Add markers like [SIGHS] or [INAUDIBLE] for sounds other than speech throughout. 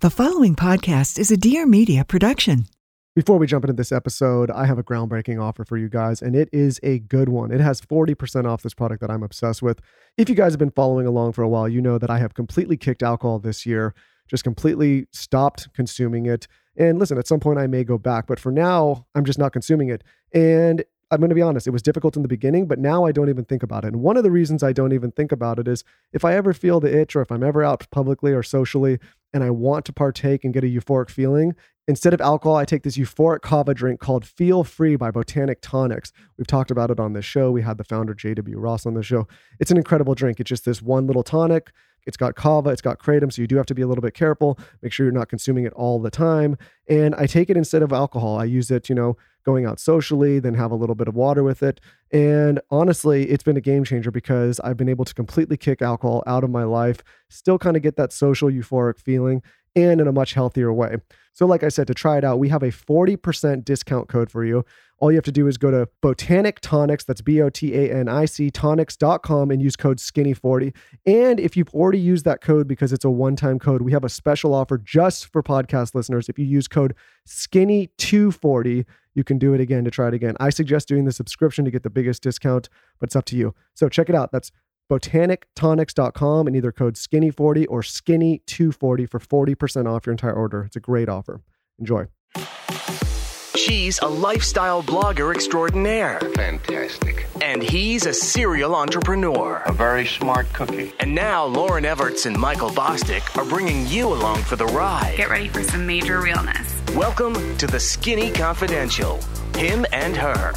The following podcast is a Dear Media production. Before we jump into this episode, I have a groundbreaking offer for you guys, and it is a good one. It has 40% off this product that I'm obsessed with. If you guys have been following along for a while, you know that I have completely kicked alcohol this year, just completely stopped consuming it. And listen, at some point I may go back, but for now, I'm just not consuming it. And I'm going to be honest, it was difficult in the beginning, but now I don't even think about it. And one of the reasons I don't even think about it is if I ever feel the itch or if I'm ever out publicly or socially and I want to partake and get a euphoric feeling, instead of alcohol, I take this euphoric kava drink called Feel Free by Botanic Tonics. We've talked about it on this show. We had the founder, J.W. Ross, on the show. It's an incredible drink. It's just this one little tonic. It's got kava, it's got kratom, so you do have to be a little bit careful. Make sure you're not consuming it all the time. And I take it instead of alcohol. I use it, you know, going out socially, then have a little bit of water with it. And honestly, it's been a game changer because I've been able to completely kick alcohol out of my life, still kind of get that social euphoric feeling, and in a much healthier way. So, like I said, to try it out, we have a 40% discount code for you. All you have to do is go to Botanic Tonics, that's B O T A N I C tonics.com, and use code SKINNY40. And if you've already used that code because it's a one time code, we have a special offer just for podcast listeners. If you use code SKINNY240, you can do it again to try it again. I suggest doing the subscription to get the biggest discount, but it's up to you. So, check it out. That's botanictonics.com and either code skinny40 or skinny240 for 40% off your entire order. It's a great offer. Enjoy. She's a lifestyle blogger extraordinaire, Fantastic. and he's a serial entrepreneur. A very smart cookie. And now Lauryn Evarts and Michael Bosstick are bringing you along for the ride. Get ready for some major realness. Welcome to the Skinny Confidential. Him and her.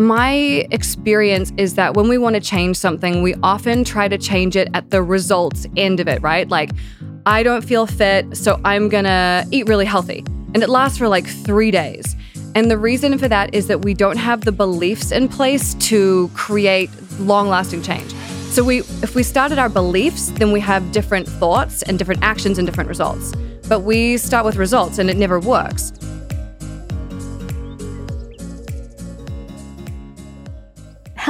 My experience is that when we want to change something, we often try to change it at the results end of it, right? Like, I don't feel fit, so I'm gonna eat really healthy. And it lasts for like three days. And the reason for that is that we don't have the beliefs in place to create long lasting change. So we if we start at our beliefs, then we have different thoughts and different actions and different results. But we start with results and it never works.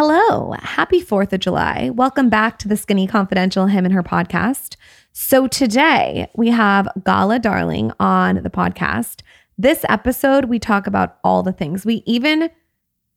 Hello, happy 4th of July. Welcome back to the Skinny Confidential Him and Her podcast. So, today we have Gala Darling on the podcast. This episode, we talk about all the things. We even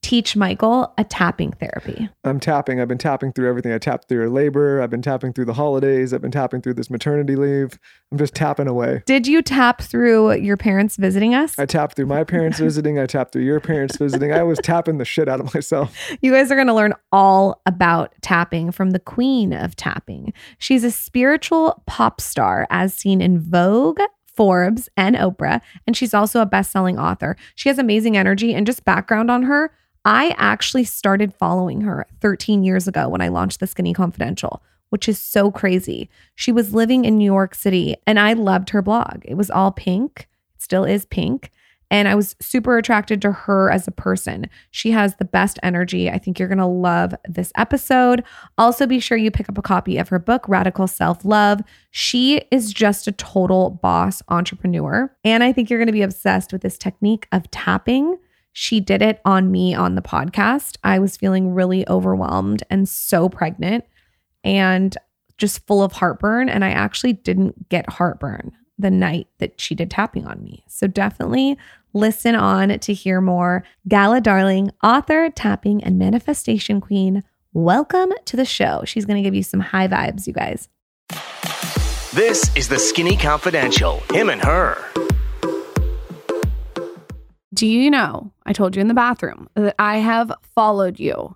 teach Michael a tapping therapy. I'm tapping. I've been tapping through everything. I tapped through your labor. I've been tapping through the holidays. I've been tapping through this maternity leave. I'm just tapping away. Did you tap through your parents visiting us? I tapped through my parents [LAUGHS] visiting. I tapped through your parents visiting. I was tapping the shit out of myself. You guys are going to learn all about tapping from the queen of tapping. She's a spiritual pop star as seen in Vogue, Forbes, and Oprah, and she's also a best-selling author. She has amazing energy and just background on her. I actually started following her 13 years ago when I launched The Skinny Confidential, which is so crazy. She was living in New York City and I loved her blog. It was all pink, still is pink. And I was super attracted to her as a person. She has the best energy. I think you're going to love this episode. Also, be sure you pick up a copy of her book, Radical Self Love. She is just a total boss entrepreneur. And I think you're going to be obsessed with this technique of tapping. She did it on me on the podcast. I was feeling really overwhelmed and so pregnant and just full of heartburn. And I actually didn't get heartburn the night that she did tapping on me. So definitely listen on to hear more. Gala Darling, author, tapping, and manifestation queen. Welcome to the show. She's going to give you some high vibes, you guys. This is the Skinny Confidential. Him and her. Do you know? I told you in the bathroom that I have followed you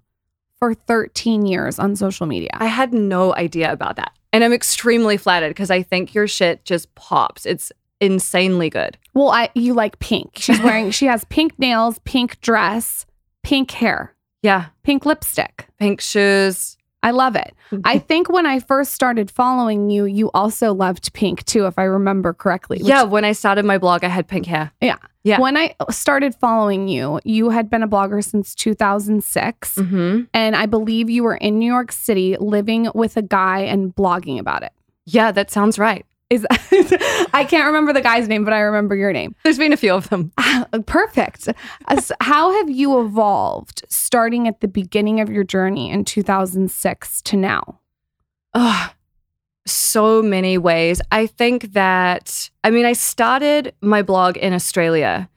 for 13 years on social media. I had no idea about that. And I'm extremely flattered because I think your shit just pops. It's insanely good. well, I you like pink. She's [LAUGHS] wearing she has pink nails, pink dress, pink hair, Yeah. pink lipstick. Pink shoes. I love it. I think when I first started following you, you also loved pink too, if I remember correctly. which- yeah. When I started my blog, I had pink hair. Yeah. Yeah. When I started following you, you had been a blogger since 2006. Mm-hmm. And I believe you were in New York City living with a guy and blogging about it. Yeah, that sounds right. Is [LAUGHS] I can't remember the guy's name, but I remember your name. There's been a few of them. [LAUGHS] Perfect. How have you evolved starting at the beginning of your journey in 2006 to now? Ugh. so many ways. I think that, I mean, I started my blog in Australia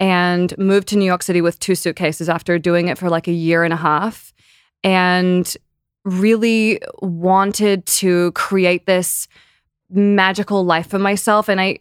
and moved to New York City with two suitcases after doing it for like a year and a half and really wanted to create this magical life for myself. And I,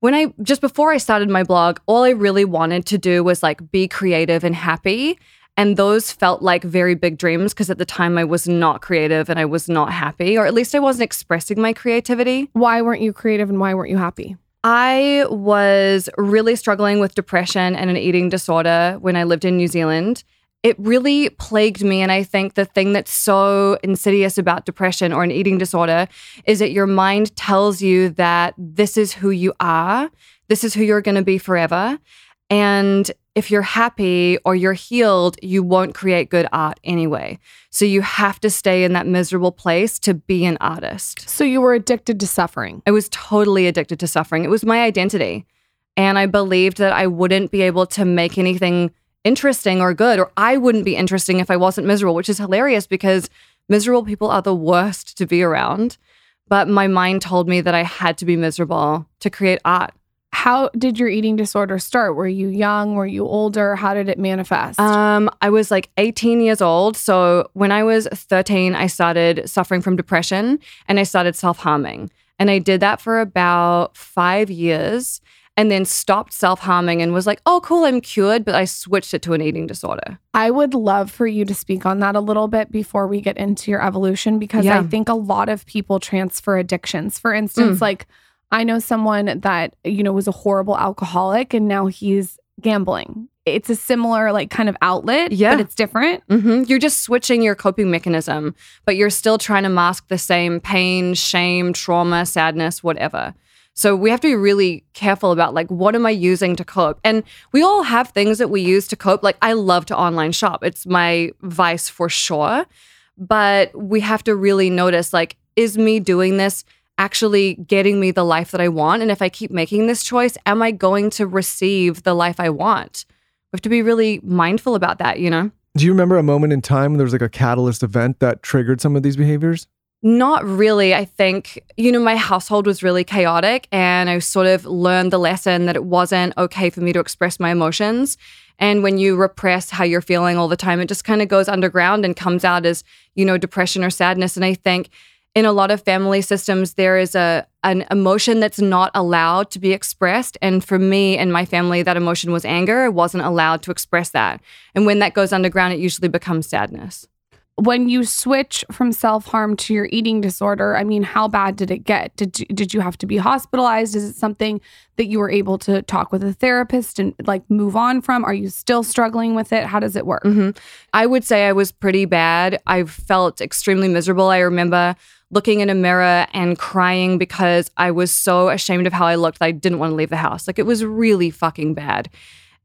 when I just before I started my blog, all I really wanted to do was like be creative and happy. And those felt like very big dreams because at the time I was not creative and I was not happy, or at least I wasn't expressing my creativity. Why weren't you creative and why weren't you happy? I was really struggling with depression and an eating disorder when I lived in New Zealand. It really plagued me. And I think the thing that's so insidious about depression or an eating disorder is that your mind tells you that this is who you are, this is who you're going to be forever. And if you're happy or you're healed, you won't create good art anyway. So you have to stay in that miserable place to be an artist. So you were addicted to suffering. I was totally addicted to suffering. It was my identity. And I believed that I wouldn't be able to make anything interesting or good, or I wouldn't be interesting if I wasn't miserable, which is hilarious because miserable people are the worst to be around. But my mind told me that I had to be miserable to create art. How did your eating disorder start? Were you young? Were you older? How did it manifest? Um, I was like 18 years old. So when I was 13, I started suffering from depression and I started self harming. And I did that for about five years and then stopped self harming and was like, oh, cool, I'm cured. But I switched it to an eating disorder. I would love for you to speak on that a little bit before we get into your evolution because Yeah. I think a lot of people transfer addictions. For instance, Mm. like I know someone that, you know, was a horrible alcoholic and now he's gambling. It's a similar, like, kind of outlet, Yeah. but it's different. hmm You're just switching your coping mechanism, but you're still trying to mask the same pain, shame, trauma, sadness, whatever. So we have to be really careful about like what am I using to cope? And we all have things that we use to cope. Like I love to online shop. It's my vice for sure. But we have to really notice like is me doing this actually getting me the life that I want? And if I keep making this choice, am I going to receive the life I want? We have to be really mindful about that, you know? Do you remember a moment in time when there was like a catalyst event that triggered some of these behaviors? Not really. I think, you know, my household was really chaotic and I sort of learned the lesson that it wasn't okay for me to express my emotions. And when you repress how you're feeling all the time, it just kind of goes underground and comes out as, you know, depression or sadness. And I think in a lot of family systems, there is a an emotion that's not allowed to be expressed. And for me and my family, that emotion was anger. I wasn't allowed to express that. And when that goes underground, it usually becomes sadness. When you switch from self harm to your eating disorder, I mean, how bad did it get? Did you, did you have to be hospitalized? Is it something that you were able to talk with a therapist and like move on from? Are you still struggling with it? How does it work? hmm I would say I was pretty bad. I felt extremely miserable. I remember looking in a mirror and crying because I was so ashamed of how I looked I didn't want to leave the house. Like it was really fucking bad.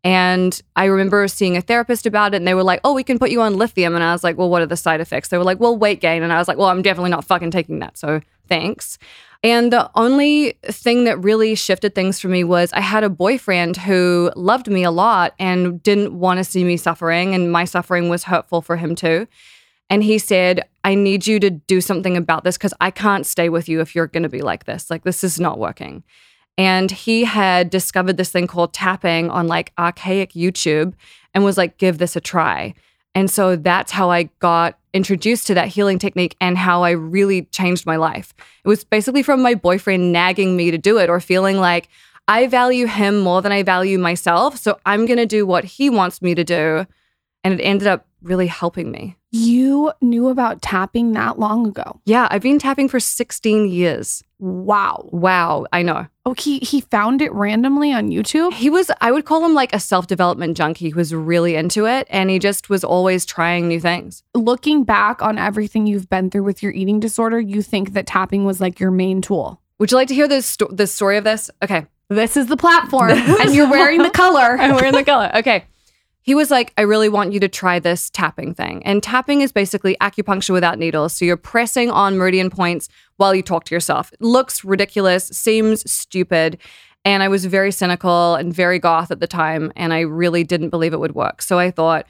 And I remember seeing a therapist about it, and they were like, Oh, we can put you on lithium. And I was like, Well, what are the side effects? They were like, Well, weight gain. And I was like, Well, I'm definitely not fucking taking that. So thanks. And the only thing that really shifted things for me was I had a boyfriend who loved me a lot and didn't want to see me suffering, and my suffering was hurtful for him too. And he said, I need you to do something about this because I can't stay with you if you're going to be like this. Like, this is not working. And he had discovered this thing called tapping on like archaic YouTube and was like, give this a try. And so that's how I got introduced to that healing technique and how I really changed my life. It was basically from my boyfriend nagging me to do it or feeling like I value him more than I value myself. So I'm going to do what he wants me to do. And it ended up really helping me. You knew about tapping that long ago. Yeah, I've been tapping for 16 years. Wow. Wow, I know. Oh, he he found it randomly on YouTube. He was, I would call him like a self development junkie who was really into it. And he just was always trying new things. Looking back on everything you've been through with your eating disorder, you think that tapping was like your main tool. Would you like to hear the, sto- the story of this? Okay. This is the platform, [LAUGHS] and you're wearing the color. I'm wearing the color. Okay. He was like, I really want you to try this tapping thing. And tapping is basically acupuncture without needles. So you're pressing on meridian points while you talk to yourself. It looks ridiculous, seems stupid. And I was very cynical and very goth at the time. And I really didn't believe it would work. So I thought,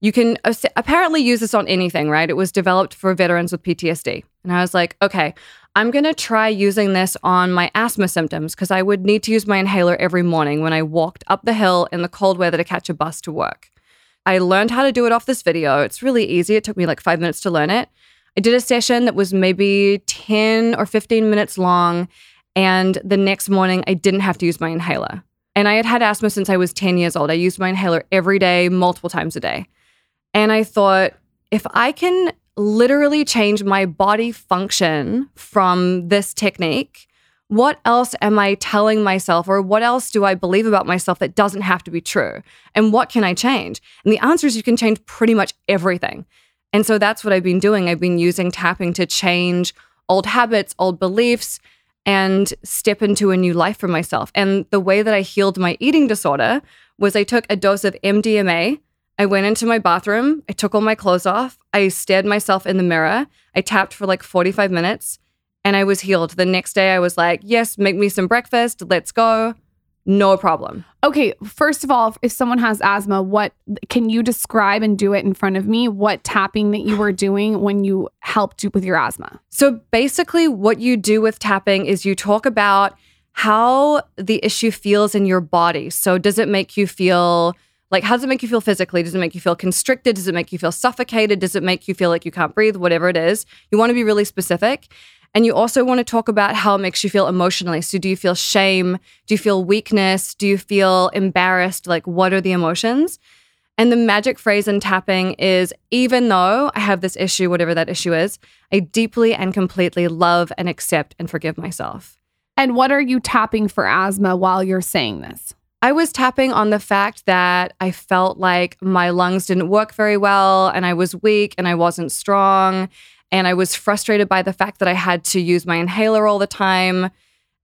you can apparently use this on anything, right? It was developed for veterans with PTSD. And I was like, okay, I'm going to try using this on my asthma symptoms because I would need to use my inhaler every morning when I walked up the hill in the cold weather to catch a bus to work. I learned how to do it off this video. It's really easy. It took me like five minutes to learn it. I did a session that was maybe 10 or 15 minutes long. And the next morning, I didn't have to use my inhaler. And I had had asthma since I was 10 years old. I used my inhaler every day, multiple times a day. And I thought, if I can literally change my body function from this technique, what else am I telling myself, or what else do I believe about myself that doesn't have to be true? And what can I change? And the answer is you can change pretty much everything. And so that's what I've been doing. I've been using tapping to change old habits, old beliefs, and step into a new life for myself. And the way that I healed my eating disorder was I took a dose of MDMA. I went into my bathroom, I took all my clothes off, I stared myself in the mirror, I tapped for like 45 minutes, and I was healed. The next day, I was like, yes, make me some breakfast, let's go. No problem. Okay, first of all, if someone has asthma, what can you describe and do it in front of me? What tapping that you were doing when you helped you with your asthma? So basically, what you do with tapping is you talk about how the issue feels in your body. So, does it make you feel like, how does it make you feel physically? Does it make you feel constricted? Does it make you feel suffocated? Does it make you feel like you can't breathe? Whatever it is, you want to be really specific. And you also want to talk about how it makes you feel emotionally. So, do you feel shame? Do you feel weakness? Do you feel embarrassed? Like, what are the emotions? And the magic phrase in tapping is even though I have this issue, whatever that issue is, I deeply and completely love and accept and forgive myself. And what are you tapping for asthma while you're saying this? I was tapping on the fact that I felt like my lungs didn't work very well and I was weak and I wasn't strong and I was frustrated by the fact that I had to use my inhaler all the time.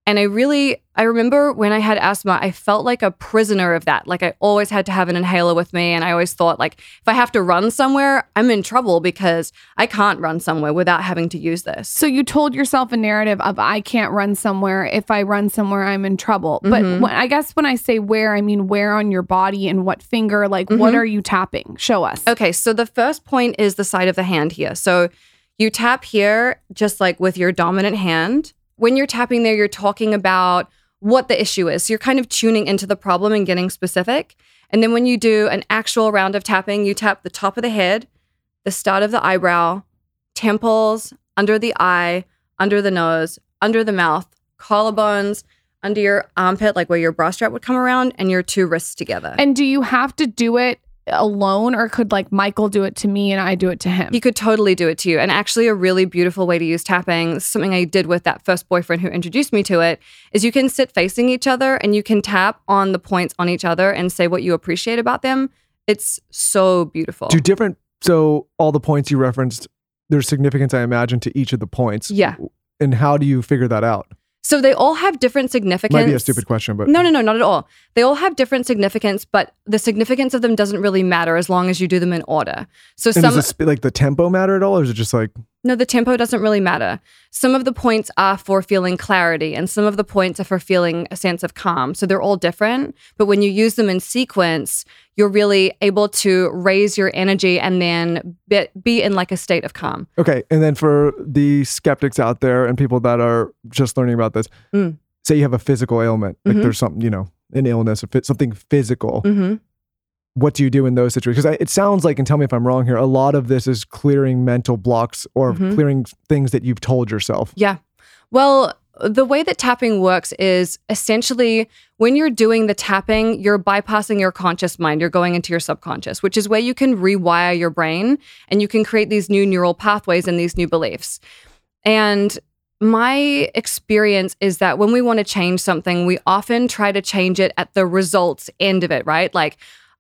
And I really, I remember when I had asthma, I felt like a prisoner of that. Like I always had to have an inhaler with me. And I always thought, like, if I have to run somewhere, I'm in trouble because I can't run somewhere without having to use this. So you told yourself a narrative of I can't run somewhere. If I run somewhere, I'm in trouble. But Mhm. when, I guess when I say where, I mean where on your body and what finger. Like, what Mhm. are you tapping? Show us. Okay, so the first point is the side of the hand here. So you tap here just like with your dominant hand. When you're tapping there, you're talking about what the issue is. So you're kind of tuning into the problem and getting specific. And then when you do an actual round of tapping, you tap the top of the head, the start of the eyebrow, temples, under the eye, under the nose, under the mouth, collarbones, under your armpit, like where your bra strap would come around, and your two wrists together. And do you have to do it alone or could like Michael do it to me and I do it to him? He could totally do it to you. And actually, a really beautiful way to use tapping, something I did with that first boyfriend who introduced me to it, is you can sit facing each other and you can tap on the points on each other and say what you appreciate about them. It's so beautiful. Do different. So all the points you referenced, there's significance, I imagine, to each of the points. Yeah. And how do you figure that out? So they all have different significance. Might be a stupid question, but No, no, no, not at all. They all have different significance, but the significance of them doesn't really matter as long as you do them in order. So And some does sp- like the tempo matter at all, or is it just like No, the tempo doesn't really matter. Some of the points are for feeling clarity, and some of the points are for feeling a sense of calm. So they're all different. But when you use them in sequence, you're really able to raise your energy and then be, be in like a state of calm. okay? And then for the skeptics out there and people that are just learning about this, Mm. say you have a physical ailment, like Mhm. there's something you know, an illness, or something physical. hmm What do you do in those situations? Because it sounds like, and tell me if I'm wrong here, a lot of this is clearing mental blocks or Mhm. clearing things that you've told yourself. Yeah. Well, the way that tapping works is essentially when you're doing the tapping, you're bypassing your conscious mind. You're going into your subconscious, which is where you can rewire your brain and you can create these new neural pathways and these new beliefs. And my experience is that when we want to change something, we often try to change it at the results end of it, right? Like,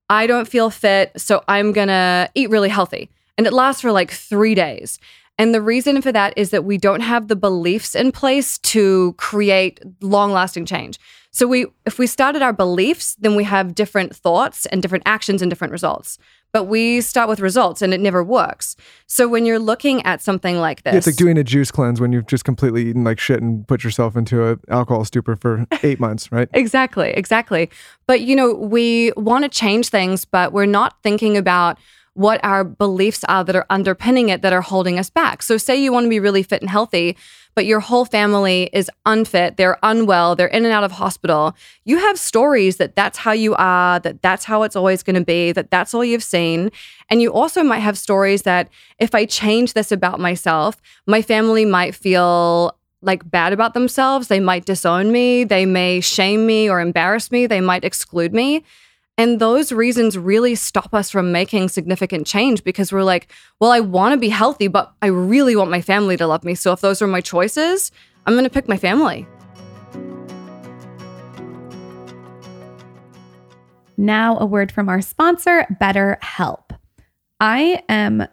I don't feel fit, so I'm going to eat really healthy. And it lasts for like three days. And the reason for that is that we don't have the beliefs in place to create long-lasting change. So we if we started our beliefs, then we have different thoughts and different actions and different results. But we start with results and it never works. So when you're looking at something like this, It's like doing a juice cleanse when you've just completely eaten like shit and put yourself into an alcohol stupor for [LAUGHS] eight months, right? Exactly, exactly. But you know, we want to change things, but we're not thinking about what our beliefs are that are underpinning it that are holding us back. So, say you want to be really fit and healthy, but your whole family is unfit, they're unwell, they're in and out of hospital. You have stories that that's how you are, that that's how it's always going to be, that that's all you've seen. And you also might have stories that if I change this about myself, my family might feel like bad about themselves. They might disown me. They may shame me or embarrass me. They might exclude me. And those reasons really stop us from making significant change because we're like, well, I want to be healthy, but I really want my family to love me. So if those are my choices, I'm going to pick my family. Now, a word from our sponsor, BetterHelp. I am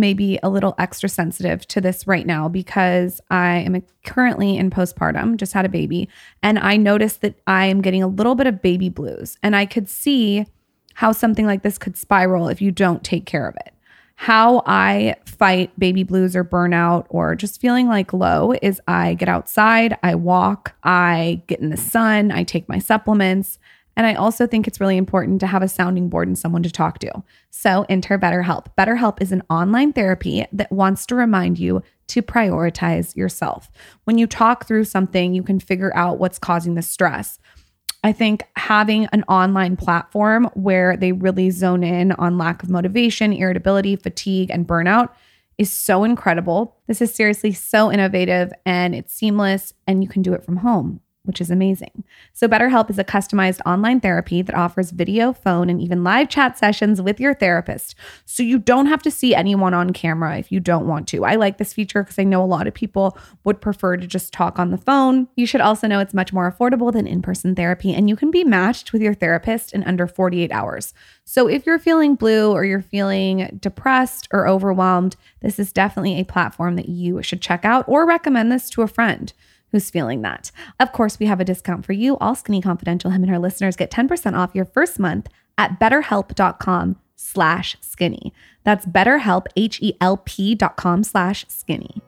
maybe a little extra sensitive to this right now because I am currently in postpartum, just had a baby, and I noticed that I am getting a little bit of baby blues. And I could see how something like this could spiral if you don't take care of it. How I fight baby blues or burnout or just feeling like low is I get outside, I walk, I get in the sun, I take my supplements. And I also think it's really important to have a sounding board and someone to talk to. So enter BetterHelp. BetterHelp is an online therapy that wants to remind you to prioritize yourself. When you talk through something, you can figure out what's causing the stress. I think having an online platform where they really zone in on lack of motivation, irritability, fatigue, and burnout is so incredible. This is seriously so innovative and it's seamless, and you can do it from home which is amazing. So, BetterHelp is a customized online therapy that offers video, phone, and even live chat sessions with your therapist. So, you don't have to see anyone on camera if you don't want to. I like this feature because I know a lot of people would prefer to just talk on the phone. You should also know it's much more affordable than in person therapy, and you can be matched with your therapist in under 48 hours. So, if you're feeling blue or you're feeling depressed or overwhelmed, this is definitely a platform that you should check out or recommend this to a friend who's feeling that. Of course, we have a discount for you. All Skinny Confidential, him and her listeners get 10% off your first month at betterhelp.com slash skinny. That's betterhelp, H-E-L-P dot com slash skinny.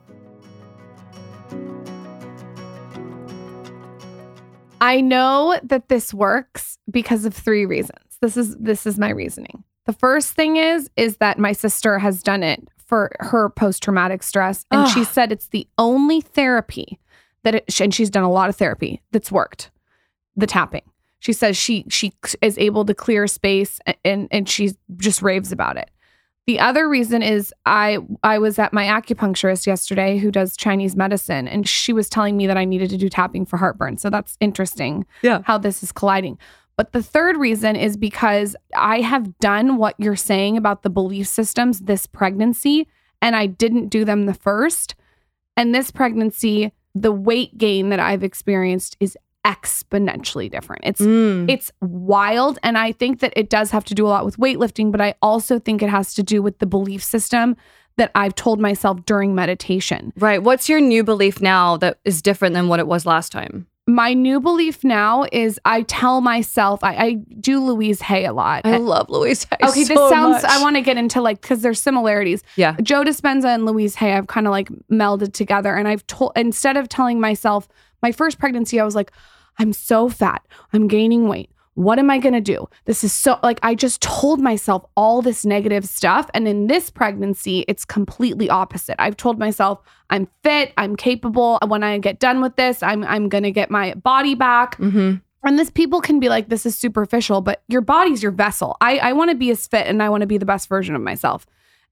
I know that this works because of three reasons. This is this is my reasoning. The first thing is is that my sister has done it for her post traumatic stress and Ugh. she said it's the only therapy that it, and she's done a lot of therapy that's worked. The tapping. She says she she is able to clear space and and she just raves about it. The other reason is I I was at my acupuncturist yesterday who does Chinese medicine and she was telling me that I needed to do tapping for heartburn. So that's interesting Yeah. how this is colliding. But the third reason is because I have done what you're saying about the belief systems this pregnancy and I didn't do them the first. And this pregnancy, the weight gain that I've experienced is exponentially different. It's Mm. it's wild and I think that it does have to do a lot with weightlifting, but I also think it has to do with the belief system that I've told myself during meditation. Right. What's your new belief now that is different than what it was last time? My new belief now is I tell myself I, I do Louise Hay a lot. I love Louise Hay Okay, this sounds. much. I want to get into like because there's similarities. Yeah. Joe Dispenza and Louise Hay, I've kind of like melded together, and I've told instead of telling myself my first pregnancy, I was like, I'm so fat, I'm gaining weight. What am I gonna do? This is so like I just told myself all this negative stuff, and in this pregnancy, it's completely opposite. I've told myself I'm fit, I'm capable. When I get done with this, I'm I'm gonna get my body back. Mm-hmm. And this people can be like, this is superficial, but your body's your vessel. I, I want to be as fit and I want to be the best version of myself.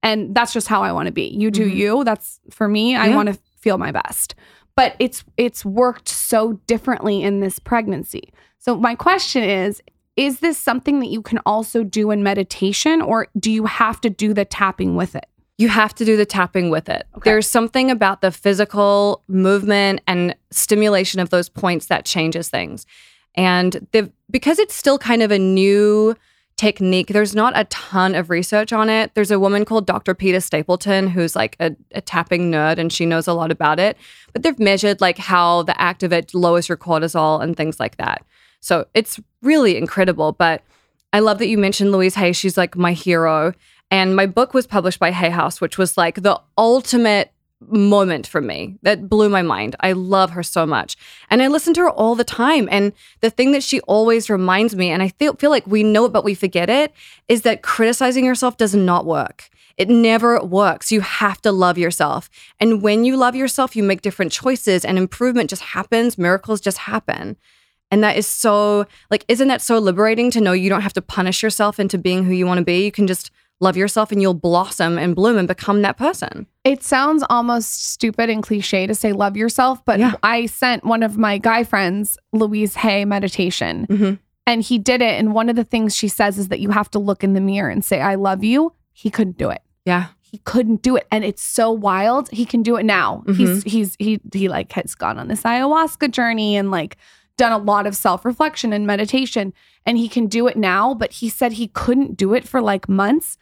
And that's just how I want to be. You do Mhm. you. That's for me. I want to feel my best. But it's it's worked so differently in this pregnancy. So my question is, is this something that you can also do in meditation or do you have to do the tapping with it? You have to do the tapping with it. Okay. There's something about the physical movement and stimulation of those points that changes things. And the because it's still kind of a new technique, there's not a ton of research on it. There's a woman called Dr. Peta Stapleton who's like a, a tapping nerd and she knows a lot about it. But they've measured like how the act of it lowers your cortisol and things like that. So it's really incredible. But I love that you mentioned Louise Hay. She's like my hero. And my book was published by Hay House, which was like the ultimate moment for me that blew my mind. I love her so much. And I listen to her all the time. And the thing that she always reminds me, and I feel, feel like we know it, but we forget it, is that criticizing yourself does not work. It never works. You have to love yourself. And when you love yourself, you make different choices and improvement just happens, miracles just happen. And that is so, like, isn't that so liberating to know you don't have to punish yourself into being who you want to be? You can just love yourself and you'll blossom and bloom and become that person. It sounds almost stupid and cliche to say love yourself, but Yeah. I sent one of my guy friends, Louise Hay, meditation, Mhm. and he did it. And one of the things she says is that you have to look in the mirror and say, I love you. He couldn't do it. Yeah. He couldn't do it. And it's so wild. He can do it now. He's he's he he like has gone on this ayahuasca journey and like done a lot of self-reflection and meditation. And he can do it now, but he said he couldn't do it for like months.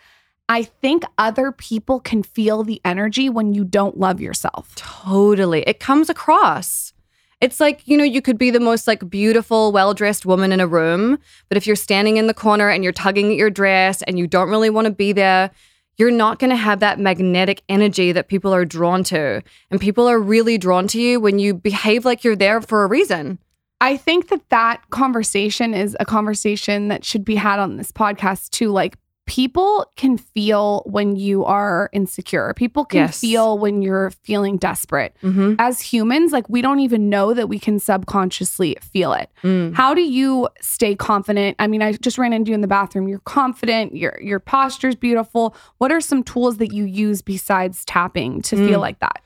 I think other people can feel the energy when you don't love yourself. Totally. It comes across. It's like, you know, you could be the most like beautiful, well-dressed woman in a room, but if you're standing in the corner and you're tugging at your dress and you don't really want to be there, you're not going to have that magnetic energy that people are drawn to. And people are really drawn to you when you behave like you're there for a reason. I think that that conversation is a conversation that should be had on this podcast too. Like people can feel when you are insecure. People can Yes. feel when you're feeling desperate. Mm-hmm. As humans, like we don't even know that we can subconsciously feel it. Mm. How do you stay confident? I mean, I just ran into you in the bathroom. You're confident, your your posture's beautiful. What are some tools that you use besides tapping to feel Mm. like that?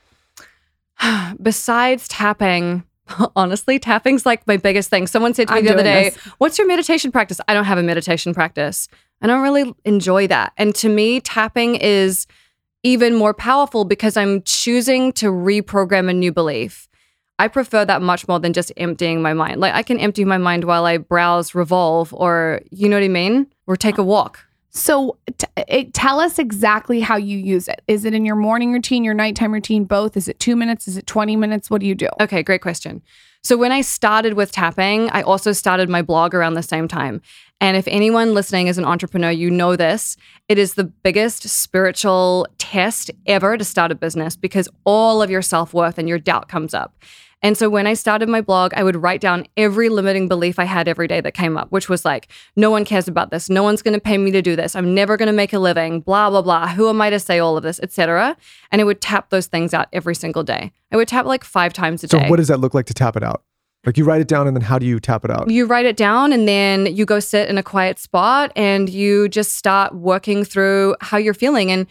[SIGHS] Besides tapping, [LAUGHS] honestly, tapping's like my biggest thing. Someone said to me I'm the other day, this. What's your meditation practice? I don't have a meditation practice. I don't really enjoy that. And to me, tapping is even more powerful because I'm choosing to reprogram a new belief. I prefer that much more than just emptying my mind. Like I can empty my mind while I browse Revolve or, you know what I mean? Or take a walk. So, t- it, tell us exactly how you use it. Is it in your morning routine, your nighttime routine, both? Is it two minutes? Is it 20 minutes? What do you do? Okay, great question. So when I started with tapping, I also started my blog around the same time. And if anyone listening is an entrepreneur, you know this. It is the biggest spiritual test ever to start a business because all of your self worth and your doubt comes up. And so when I started my blog, I would write down every limiting belief I had every day that came up, which was like, no one cares about this. No one's going to pay me to do this. I'm never going to make a living, blah, blah, blah. Who am I to say all of this, etc. And I would tap those things out every single day. I would tap like five times a So day. So what does that look like to tap it out? Like you write it down and then how do you tap it out? You write it down and then you go sit in a quiet spot and you just start working through how you're feeling. And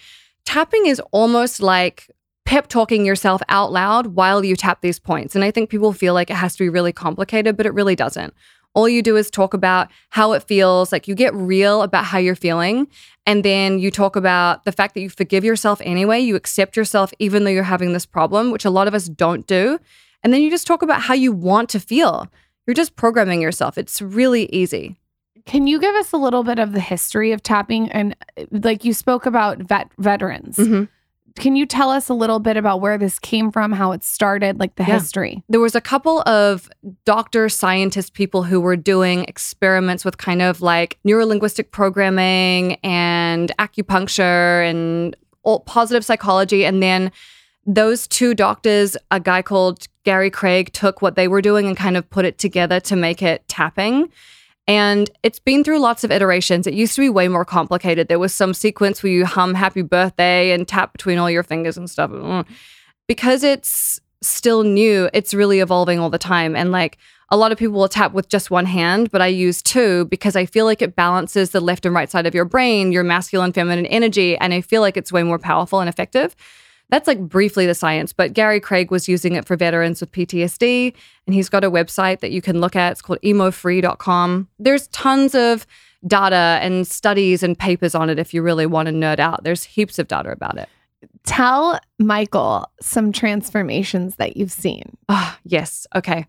tapping is almost like pep talking yourself out loud while you tap these points. And I think people feel like it has to be really complicated, but it really doesn't. All you do is talk about how it feels, like you get real about how you're feeling. And then you talk about the fact that you forgive yourself anyway. You accept yourself even though you're having this problem, which a lot of us don't do. And then you just talk about how you want to feel. You're just programming yourself. It's really easy. Can you give us a little bit of the history of tapping? And uh, like you spoke about vet veterans. Mhm. Can you tell us a little bit about where this came from, how it started, like the Yeah. history? There was a couple of doctor scientist people who were doing experiments with kind of like neurolinguistic programming and acupuncture and positive psychology. And then those two doctors, a guy called Gary Craig, took what they were doing and kind of put it together to make it tapping. And it's been through lots of iterations. It used to be way more complicated. There was some sequence where you hum happy birthday and tap between all your fingers and stuff. Because it's still new, it's really evolving all the time. And like a lot of people will tap with just one hand, but I use two because I feel like it balances the left and right side of your brain, your masculine, feminine energy. And I feel like it's way more powerful and effective. That's like briefly the science, but Gary Craig was using it for veterans with PTSD, and he's got a website that you can look at. It's called emofree.com. There's tons of data and studies and papers on it if you really want to nerd out. There's heaps of data about it. Tell Michael some transformations that you've seen. Ah, yes. Okay.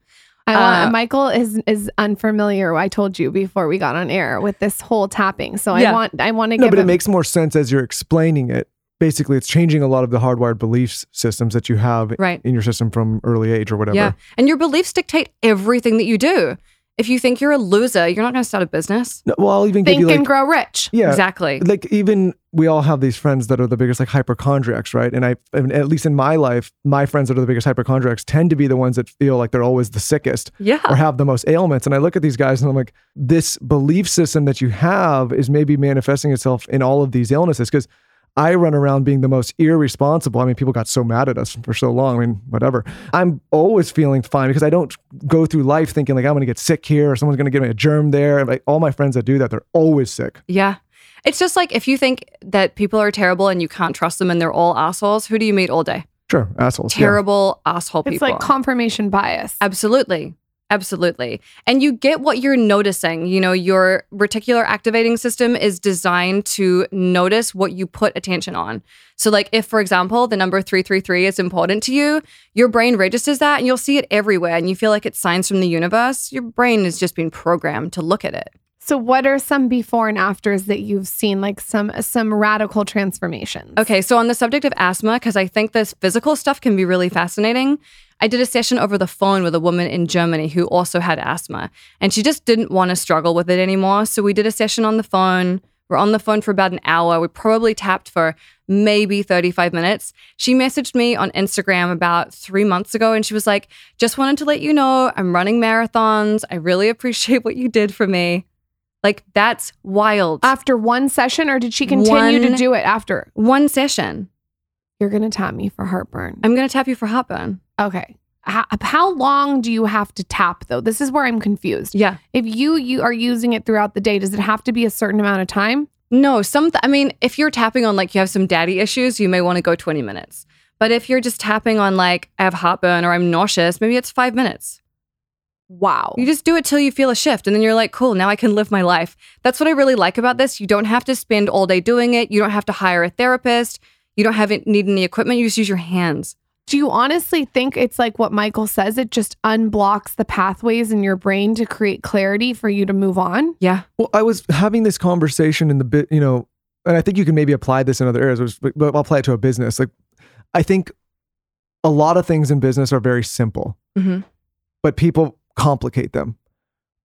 I want, Uh, Michael is is unfamiliar. I told you before we got on air with this whole tapping. So I want I want to get it. No, give but it makes more sense as you're explaining it. Basically, it's changing a lot of the hardwired beliefs systems that you have Right. in your system from early age or whatever. Yeah. And your beliefs dictate everything that you do. If you think you're a loser, you're not going to start a business. No, well, I'll even give Think you like and grow rich. yeah, Exactly. like even we all have these friends that are the biggest like hypochondriacs, right? And I, and at least in my life, my friends that are the biggest hypochondriacs tend to be the ones that feel like they're always the sickest Yeah. or have the most ailments. And I look at these guys and I'm like, this belief system that you have is maybe manifesting itself in all of these illnesses because. I run around being the most irresponsible. I mean, people got so mad at us for so long. I mean, whatever. I'm always feeling fine because I don't go through life thinking like I'm going to get sick here or someone's going to give me a germ there. And like all my friends that do that, they're always sick. Yeah. It's just like if you think that people are terrible and you can't trust them and they're all assholes, who do you meet all day? Sure, assholes. yeah. Terrible asshole people. It's like confirmation bias. Absolutely. Absolutely. And you get what you're noticing. You know, your reticular activating system is designed to notice what you put attention on. So, like, if, for example, the number 333 is important to you, your brain registers that and you'll see it everywhere and you feel like it's signs from the universe. Your brain has just been programmed to look at it. So what are some before and afters that you've seen like some some radical transformations? Okay, so on the subject of asthma, because I think this physical stuff can be really fascinating, I did a session over the phone with a woman in Germany who also had asthma, and she just didn't want to struggle with it anymore. So we did a session on the phone. We're on the phone for about an hour. We probably tapped for maybe 35 minutes. She messaged me on Instagram about three months ago and she was like, Just wanted to let you know I'm running marathons. I really appreciate what you did for me. Like, that's wild. After one session or did she continue to do it after? One session. You're to tap me for heartburn. I'm to tap you for heartburn. Okay. How, how long do you have to tap though? This is where I'm confused. Yeah. If you you are using it throughout the day, does it have to be a certain amount of time? No, some. I mean, if you're tapping on like you have some daddy issues, you may want to go 20 minutes. But if you're just tapping on like I have heartburn or I'm nauseous, maybe it's five minutes. Wow. You just do it till you feel a shift, and then you're like, cool, now I can live my life. That's what I really like about this. You don't have to spend all day doing it. You don't have to hire a therapist. You don't have it, need any equipment. You just use your hands. Do you honestly think it's like what Michael says? It just unblocks the pathways in your brain to create clarity for you to move on? Yeah. Well, I was having this conversation in the bit, you know, and I think you can maybe apply this in other areas, which- but but I'll apply it to a business. Like, I think a lot of things in business are very simple, hmm but people complicate them.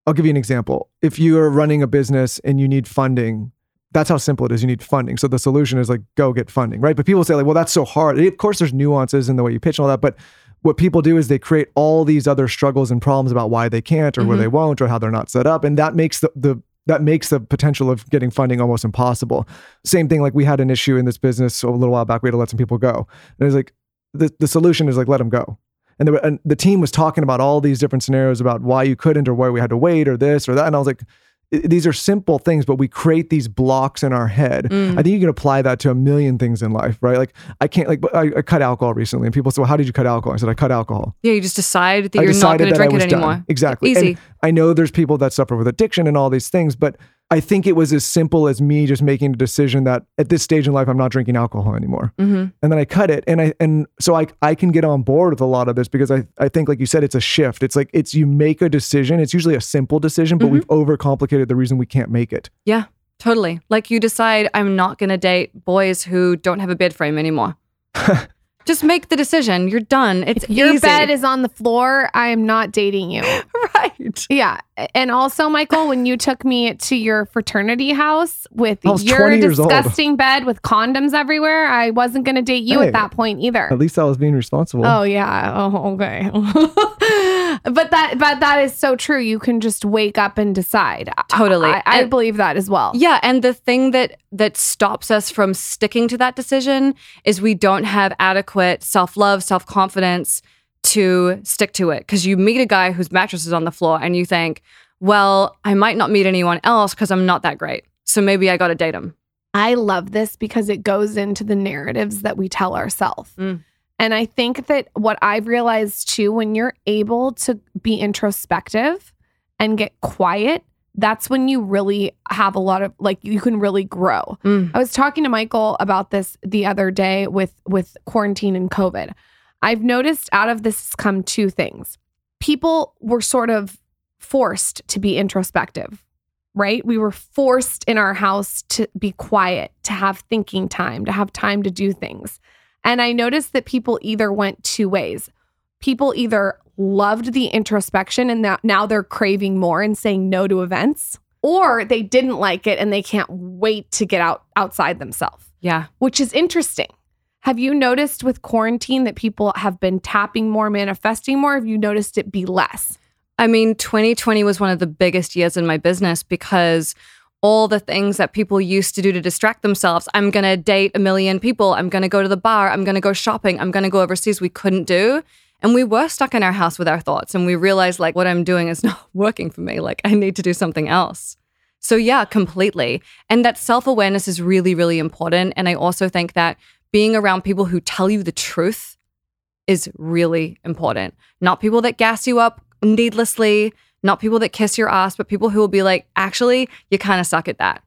I'll give you an example. If you are running a business and you need funding, that's how simple it is. You need funding. So the solution is like, go get funding, right? But people say, like, well, that's so hard. Of course, there's nuances in the way you pitch and all that. But what people do is they create all these other struggles and problems about why they can't or where Mhm. they won't or how they're not set up. And that makes the, the that makes the potential of getting funding almost impossible. Same thing, like we had an issue in this business a little while back. We had to let some people go. And it was like, the, the solution is like, let them go. And, were, and the team was talking about all these different scenarios about why you couldn't or why we had to wait or this or that. And I was like, these are simple things, but we create these blocks in our head. Mm. I think you can apply that to a million things in life, right? Like I can't like I, I cut alcohol recently, and people said, "Well, how did you cut alcohol?" I said, "I cut alcohol." Yeah. You just decide that I you're not going to drink it was done. anymore. Exactly. Easy. And I know there's people that suffer with addiction and all these things, but I think it was as simple as me just making a decision that at this stage in life I'm not drinking alcohol anymore. hmm And then I cut it and I and so I I can get on board with a lot of this because I I think like you said it's a shift. It's like it's you make a decision. It's usually a simple decision, but Mhm. we've overcomplicated the reason we can't make it. Yeah. Totally. Like you decide, I'm not going to date boys who don't have a bed frame anymore. [LAUGHS] just make the decision. You're done. It's If your easy. bed is on the floor, I am not dating you. [LAUGHS] right. Yeah. And also, Michael, when you took me to your fraternity house with your 20 old. disgusting bed with condoms everywhere, I wasn't going to date you Hey. at that point either. At least I was being responsible. Oh yeah. Oh okay. [LAUGHS] but that but that is so true. You can just wake up and decide. Totally. I, I And- believe that as well. Yeah, and the thing that that stops us from sticking to that decision is we don't have adequate self-love, self-confidence to stick to it cuz you meet a guy whose mattress is on the floor and you think, "Well, I might not meet anyone else cuz I'm not that great. So maybe I got to date him." I love this because it goes into the narratives that we tell ourselves. Mm. And I think that what I've realized too, when you're able to be introspective and get quiet, that's when you really have a lot of like you can really grow. Mm. I was talking to Michael about this the other day with with quarantine and COVID. I've noticed out of this has come two things. People were sort of forced to be introspective, right? We were forced in our house to be quiet, to have thinking time, to have time to do things. And I noticed that people either went two ways. people either loved the introspection and now, now they're craving more and saying no to events, or they didn't like it and they can't wait to get out outside themselves, Yeah. which is interesting. Have you noticed with quarantine that people have been tapping more, manifesting more? Have you noticed it be less? I mean, 2020 was one of the biggest years in my business because all the things that people used to do to distract themselves I'm going to date a million people. I'm going to go to the bar. I'm going to go shopping. I'm going to go overseas. We couldn't do. And we were stuck in our house with our thoughts. And we realized, like, what I'm doing is [LAUGHS] not working for me. Like, I need to do something else. So, yeah, completely. And that self awareness is really, really important. And I also think that being around people who tell you the truth is really important. Not people that gas you up needlessly, not people that kiss your ass, but people who will be like, actually, you kind of suck at that.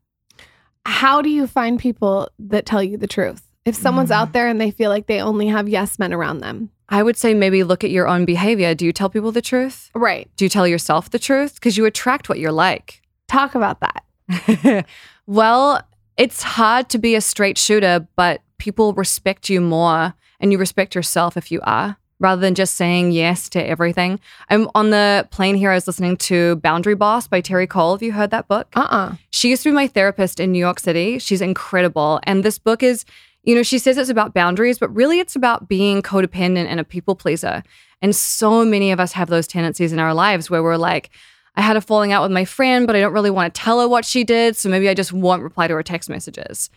How do you find people that tell you the truth? If someone's out mm. there and they feel like they only have yes men around them. I would say maybe look at your own behavior. Do you tell people the truth? Right. Do you tell yourself the truth? Because you attract what you're like. Talk about that. [LAUGHS] well, it's hard to be a straight shooter, but people respect you more and you respect yourself if you are, rather than just saying yes to everything. I'm on the plane here, I was listening to Boundary Boss by Terry Cole. Have you heard that book? Uh uh She used to be my therapist in New York City. She's incredible. And this book is, you know, she says it's about boundaries, but really it's about being codependent and a people pleaser. And so many of us have those tendencies in our lives where we're like, I had a falling out with my friend, but I don't really want to tell her what she did. So maybe I just won't reply to her text messages.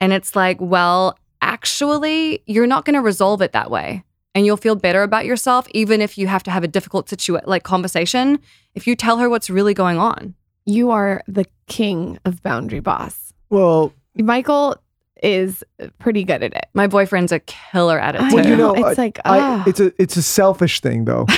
And it's like, well, actually, you're not going to resolve it that way. And you'll feel better about yourself, even if you have to have a difficult situation, like conversation, if you tell her what's really going on. You are the king of boundary boss. Well, Michael is pretty good at it. My boyfriend's a killer at it I too. well, you know, It's I- like, I, ah. it's a it's a selfish thing though. [LAUGHS]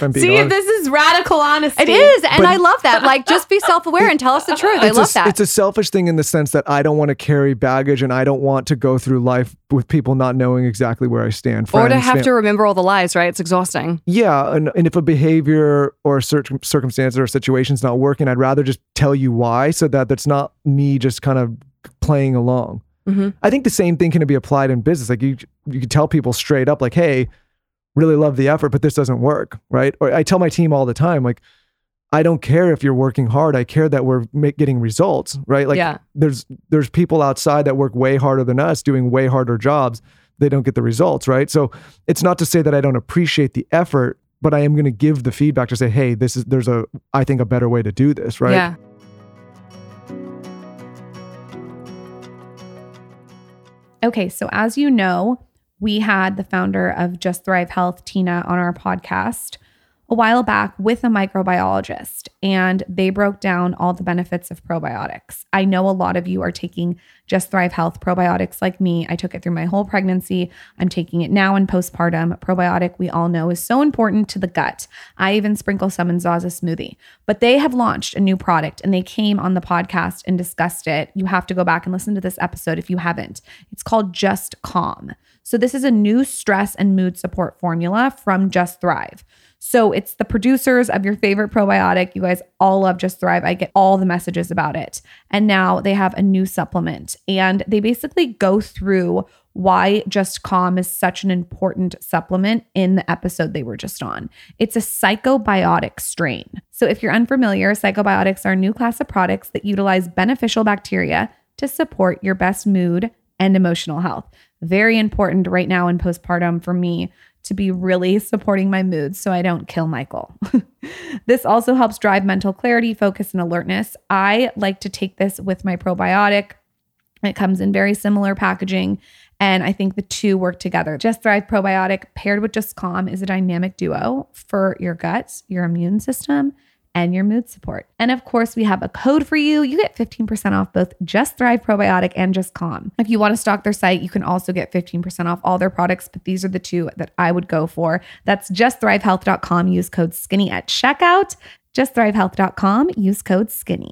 I'm being See, honest. this is radical honesty. it is, and But- I love that. Like, just be self-aware and tell us the truth. I it's love a, that. It's a selfish thing in the sense that I don't want to carry baggage and I don't want to go through life with people not knowing exactly where I stand. or to have fam- to remember all the lies, right? It's exhausting. Yeah, and, and if a behavior or a certain circumstance or a situation's not working, I'd rather just tell you why so that that's not me just kind of playing along. Mhm. I think the same thing can be applied in business. Like you, you can tell people straight up, like, "Hey, really love the effort, but this doesn't work," right? Or I tell my team all the time, like, I don't care if you're working hard. I care that we're getting results, right? Like, Yeah. there's there's people outside that work way harder than us, doing way harder jobs. They don't get the results, right? So it's not to say that I don't appreciate the effort, but I am going to give the feedback to say, "Hey, this is there's a I think a better way to do this," right? Yeah. Okay, so as you know, we had the founder of Just Thrive Health, Tina, on our podcast a while back with a microbiologist, and they broke down all the benefits of probiotics. I know a lot of you are taking Just Thrive Health probiotics like me. I took it through my whole pregnancy. I'm taking it now in postpartum. Probiotic, we all know, is so important to the gut. I even sprinkle some in Zaza smoothie. But they have launched a new product and they came on the podcast and discussed it. You have to go back and listen to this episode if you haven't. It's called Just Calm. So, this is a new stress and mood support formula from Just Thrive. So, it's the producers of your favorite probiotic. You guys all love Just Thrive. I get all the messages about it. And now they have a new supplement, and they basically go through why Just Calm is such an important supplement in the episode they were just on. It's a psychobiotic strain. So, if you're unfamiliar, psychobiotics are a new class of products that utilize beneficial bacteria to support your best mood and emotional health. Very important right now in postpartum for me to be really supporting my mood so I don't kill Michael. [LAUGHS] this also helps drive mental clarity, focus, and alertness. I like to take this with my probiotic. It comes in very similar packaging, and I think the two work together. Just Thrive Probiotic paired with Just Calm is a dynamic duo for your guts, your immune system, and your mood support. And of course, we have a code for you. You get 15% off both Just Thrive Probiotic and Just Calm. If you want to stock their site, you can also get 15% off all their products, but these are the two that I would go for. That's justthrivehealth.com. Use code SKINNY at checkout. Justthrivehealth.com. Use code SKINNY.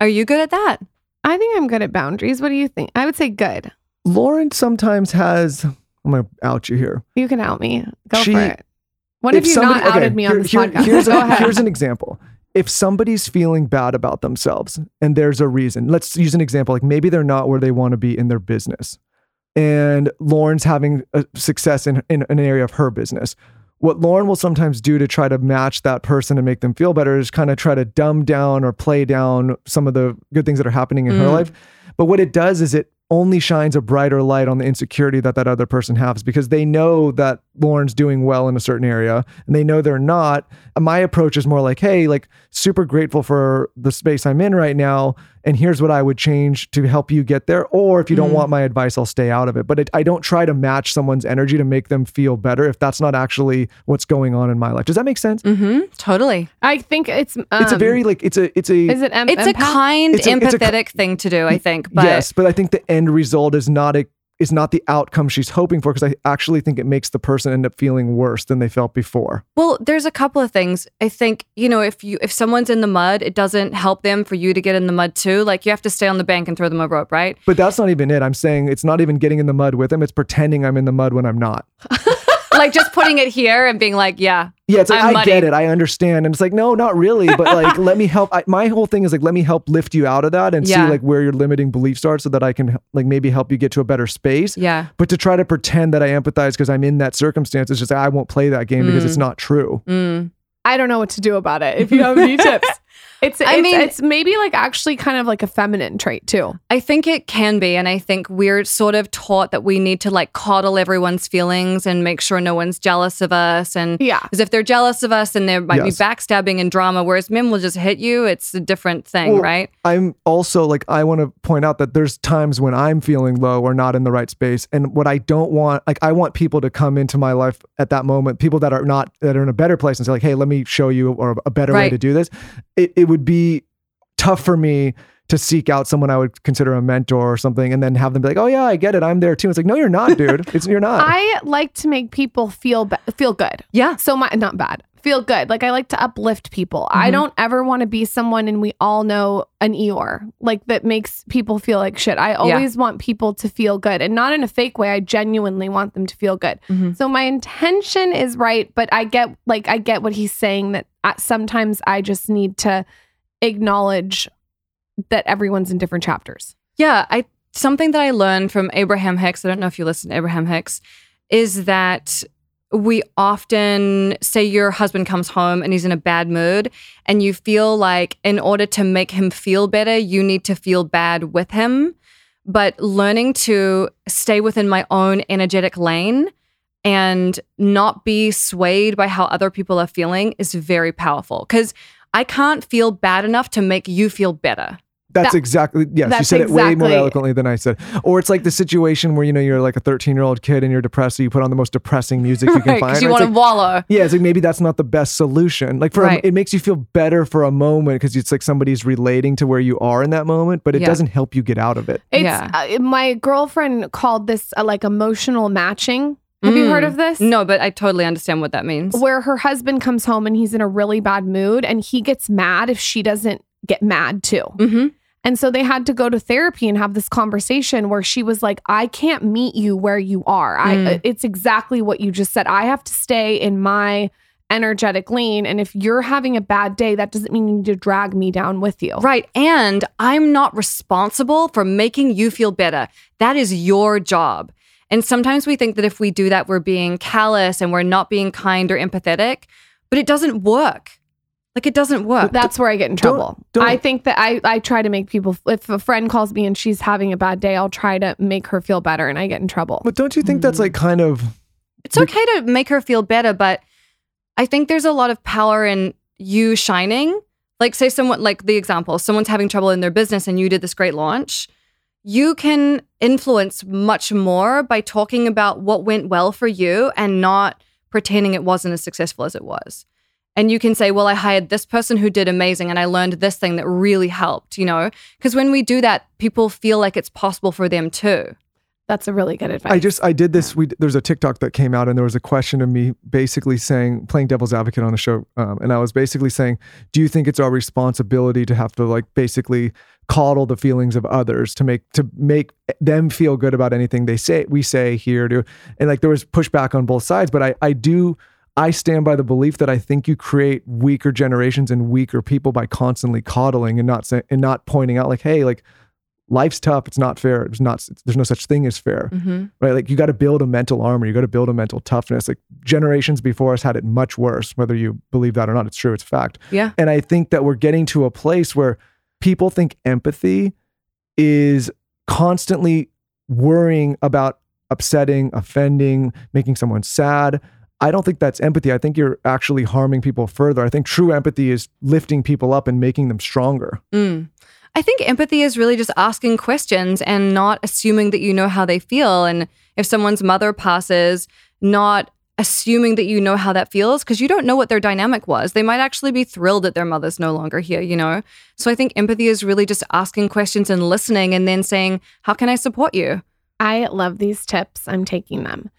Are you good at that? I think I'm good at boundaries. What do you think? I would say good. Lauryn sometimes has. I'm gonna out you here. You can out me. Go She- for it. When have If you somebody- not outed okay, me on here- this here- podcast? Here's, [LAUGHS] Go a- ahead. here's an example. if somebody's feeling bad about themselves and there's a reason, let's use an example like maybe they're not where they want to be in their business, and Lauryn's having a success in, in an area of her business. What Lauryn will sometimes do to try to match that person and make them feel better is kind of try to dumb down or play down some of the good things that are happening in her Mm. life. But what it does is it only shines a brighter light on the insecurity that that other person has because they know that Lauryn's doing well in a certain area and they know they're not. My approach is more like, hey, like super grateful for the space I'm in right now. And here's what I would change to help you get there. Or if you don't Mm. want my advice, I'll stay out of it. But it, I don't try to match someone's energy to make them feel better if that's not actually what's going on in my life. Does that make sense? Mm-hmm. Totally. I think it's um, it's a very like it's a it's a is it em- It's a kind, It's a- it's a ki- empathetic thing to do, I think. But yes, but I think the end result is not a is not the outcome she's hoping for because I actually think it makes the person end up feeling worse than they felt before. Well, there's a couple of things. I think, you know, if you if someone's in the mud, it doesn't help them for you to get in the mud too. Like you have to stay on the bank and throw them a rope, right? But that's not even it. I'm saying it's not even getting in the mud with them. It's pretending I'm in the mud when I'm not. [LAUGHS] like just putting it here and being like, yeah. Yeah, it's like I'm i muddy. get it, I understand, and it's like no, not really. But like, let me help. I, my whole thing is like, let me help lift you out of that and Yeah. see like where your limiting beliefs are, so that I can like maybe help you get to a better space. Yeah. But to try to pretend that I empathize because I'm in that circumstance is just I won't play that game because it's not true. Mm. I don't know what to do about it. If you have any [LAUGHS] tips, it's I mean- it's maybe like actually kind of like a feminine trait too. I think it can be. And I think we're sort of taught that we need to like coddle everyone's feelings and make sure no one's jealous of us. And Yeah. because if they're jealous of us, then there might Yes. be backstabbing and drama, whereas men will just hit you. It's a different thing, Well, right? I'm also like I want to point out that there's times when I'm feeling low or not in the right space and what I don't want like I want people to come into my life at that moment people that are not that are in a better place and say like hey let me show you or a better way to do this it it would be tough for me to seek out someone I would consider a mentor or something and then have them be like oh yeah I get it I'm there too it's like no you're not [LAUGHS] dude it's you're not I like to make people feel ba- feel good. Yeah. So my not bad. Feel good. Like I like to uplift people. I Mhm. don't ever want to be someone and we all know an Eeyore like that makes people feel like shit. I always want people to feel good and not in a fake way. I genuinely want them to feel good. Mhm. So my intention is right, but I get like I get what he's saying that sometimes I just need to acknowledge that everyone's in different chapters. Yeah, I something that I learned from Abraham Hicks, I don't know if you listen to Abraham Hicks, is that we often say your husband comes home and he's in a bad mood and you feel like in order to make him feel better, you need to feel bad with him. But learning to stay within my own energetic lane and not be swayed by how other people are feeling is very powerful because I can't feel bad enough to make you feel better. That's That- exactly yes. You that's said it way more eloquently than I said. Or it's like the situation where you know you're like a 13 year old kid and you're depressed, so you put on the most depressing music you can [LAUGHS] find. because you It's want to like- wallow. yeah, it's like maybe that's not the best solution. Like for a- it makes you feel better for a moment because it's like somebody's relating to where you are in that moment, but it Yeah. doesn't help you get out of it. It's Yeah. uh, my girlfriend called this uh, like emotional matching. Have you heard Mm. of this? No, but I totally understand what that means. Where her husband comes home and he's in a really bad mood and he gets mad if she doesn't get mad too. hmm And so they had to go to therapy and have this conversation where she was like, I can't meet you where you are. Mm. uh, it's exactly what you just said. I have to stay in my energetic lane. And if you're having a bad day, that doesn't mean you need to drag me down with you. Right. And I'm not responsible for making you feel better. That is your job. And sometimes we think that if we do that, we're being callous and we're not being kind or empathetic, but it doesn't work. Like it doesn't work. That's where I get in Don't- trouble. don't- I think that I, I try to make people, if a friend calls me and she's having a bad day, I'll try to make her feel better and I get in trouble. But don't you think that's like kind of it's okay to make her feel better, but I think there's a lot of power in you shining. Like, say, someone, like the example, someone's having trouble in their business and you did this great launch. You can influence much more by talking about what went well for you and not pretending it wasn't as successful as it was. And you can say, well, I hired this person who did amazing and I learned this thing that really helped, you know? Because when we do that, people feel like it's possible for them too. That's a really good advice. I just I did this. We there's a TikTok that came out, and there was a question of me basically saying, playing devil's advocate on a show, um, and I was basically saying, do you think it's our responsibility to have to like basically coddle the feelings of others to make to make them feel good about anything they say we say here to and like there was pushback on both sides, but I I do I stand by the belief that I think you create weaker generations and weaker people by constantly coddling and not say, and not pointing out like, hey, like life's tough. It's not fair. It's not. There's no such thing as fair, Mhm. right? Like you got to build a mental armor. You got to build a mental toughness. Like generations before us had it much worse. Whether you believe that or not, it's true. It's fact. Yeah. And I think that we're getting to a place where people think empathy is constantly worrying about upsetting, offending, making someone sad. I don't think that's empathy. I think you're actually harming people further. I think true empathy is lifting people up and making them stronger. Mm. I think empathy is really just asking questions and not assuming that you know how they feel. And if someone's mother passes, not assuming that you know how that feels because you don't know what their dynamic was. They might actually be thrilled that their mother's no longer here, you know? So I think empathy is really just asking questions and listening and then saying, How can I support you? I love these tips. I'm taking them.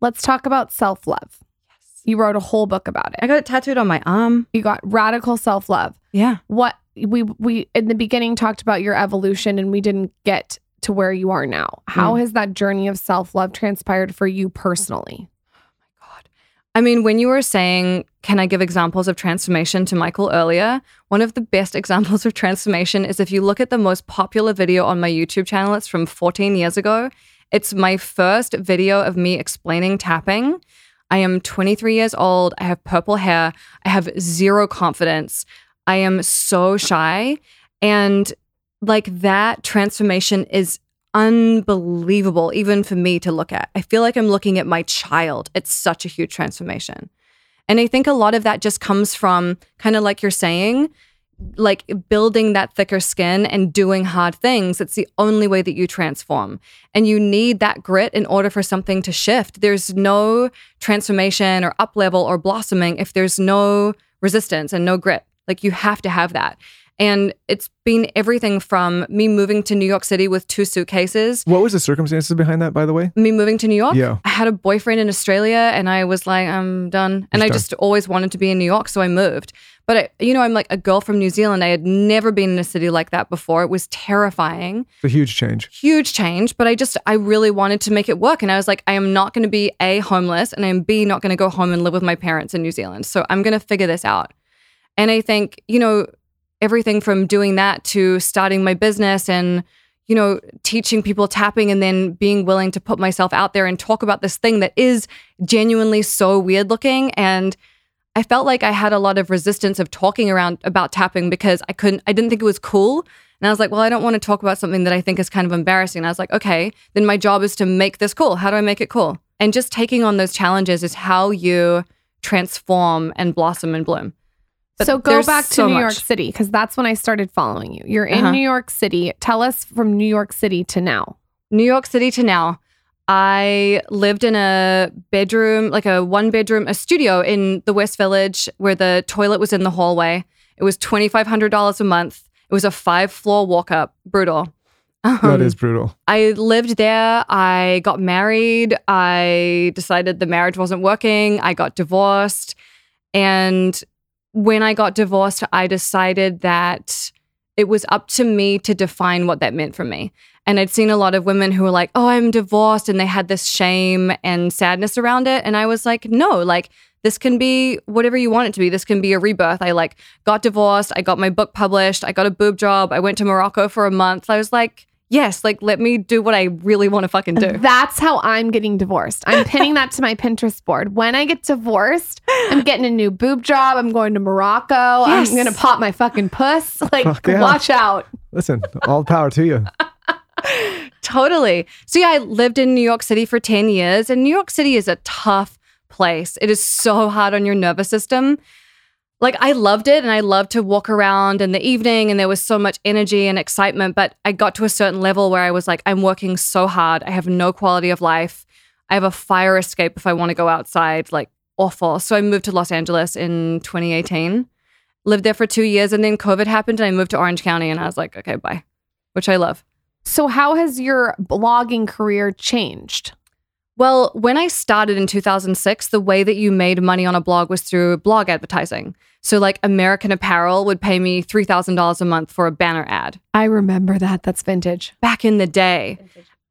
Let's talk about self love. Yes. You wrote a whole book about it. I got it tattooed on my arm. You got radical self love. Yeah. What we we in the beginning talked about your evolution and we didn't get to where you are now. How mm. has that journey of self love transpired for you personally? Oh my god. I mean, when you were saying, can I give examples of transformation to Michael earlier? One of the best [LAUGHS] examples of transformation is if you look at the most popular video on my YouTube channel, it's from 14 years ago. It's my first video of me explaining tapping. I am 23 years old. I have purple hair. I have zero confidence. I am so shy. And like that transformation is unbelievable, even for me to look at. I feel like I'm looking at my child. It's such a huge transformation. And I think a lot of that just comes from kind of like you're saying, like building that thicker skin and doing hard things. It's the only way that you transform. And you need that grit in order for something to shift. There's no transformation or up level or blossoming if there's no resistance and no grit. Like you have to have that. And it's been everything from me moving to New York City with two suitcases What was the circumstances behind that, by the way? me moving to New York. Yeah. I had a boyfriend in Australia and I was like, I'm done. And You're I done. just always wanted to be in New York. So I moved. But, I, you know, I'm like a girl from New Zealand. I had never been in a city like that before. It was terrifying, It's a huge change. huge change. But I just, I really wanted to make it work. And I was like, I am not going to be A, homeless, and I'm B, not going to go home and live with my parents in New Zealand. So I'm going to figure this out. And I think, you know, everything from doing that to starting my business and, you know, teaching people tapping and then being willing to put myself out there and talk about this thing that is genuinely so weird looking. And I felt like I had a lot of resistance of talking around about tapping because I couldn't, I didn't think it was cool. And I was like, well, I don't want to talk about something that I think is kind of embarrassing. And I was like, okay, then my job is to make this cool. How do I make it cool? And just taking on those challenges is how you transform and blossom and bloom. But so go back to so New much. York City because that's when I started following you. You're in Uh-huh. New York City. Tell us from New York City to now. New York City to now. I lived in a bedroom, like a one bedroom, a studio in the West Village where the toilet was in the hallway. It was $2,500 a month. It was a five floor walk up. Brutal. that Um, is brutal. I lived there. I got married. I decided the marriage wasn't working. I got divorced. And when I got divorced, I decided that it was up to me to define what that meant for me. And I'd seen a lot of women who were like, oh, I'm divorced. And they had this shame and sadness around it. And I was like, no, like, this can be whatever you want it to be. This can be a rebirth. I like got divorced. I got my book published. I got a boob job. I went to Morocco for a month. I was like, yes, like let me do what I really want to fucking do. That's how I'm getting divorced. I'm pinning that to my Pinterest board. When I get divorced, I'm getting a new boob job. I'm going to Morocco. Yes. I'm gonna pop my fucking puss. [LAUGHS] Like, Fuck yeah. watch out. Listen, all power to you. [LAUGHS] Totally. So yeah, I lived in New York City for 10 years and New York City is a tough place. It is so hard on your nervous system. Like I loved it and I loved to walk around in the evening and there was so much energy and excitement, but I got to a certain level where I was like I'm working so hard. I have no quality of life. I have a fire escape if I want to go outside, like awful. So I moved to Los Angeles in 2018. Lived there for 2 years and then COVID happened and I moved to Orange County and I was like, okay, bye. Which I love. So how has your blogging career changed? Well, when I started in 2006, the way that you made money on a blog was through blog advertising. So, like American Apparel would pay me $3,000 a month for a banner ad I remember that. That's vintage. back in the day.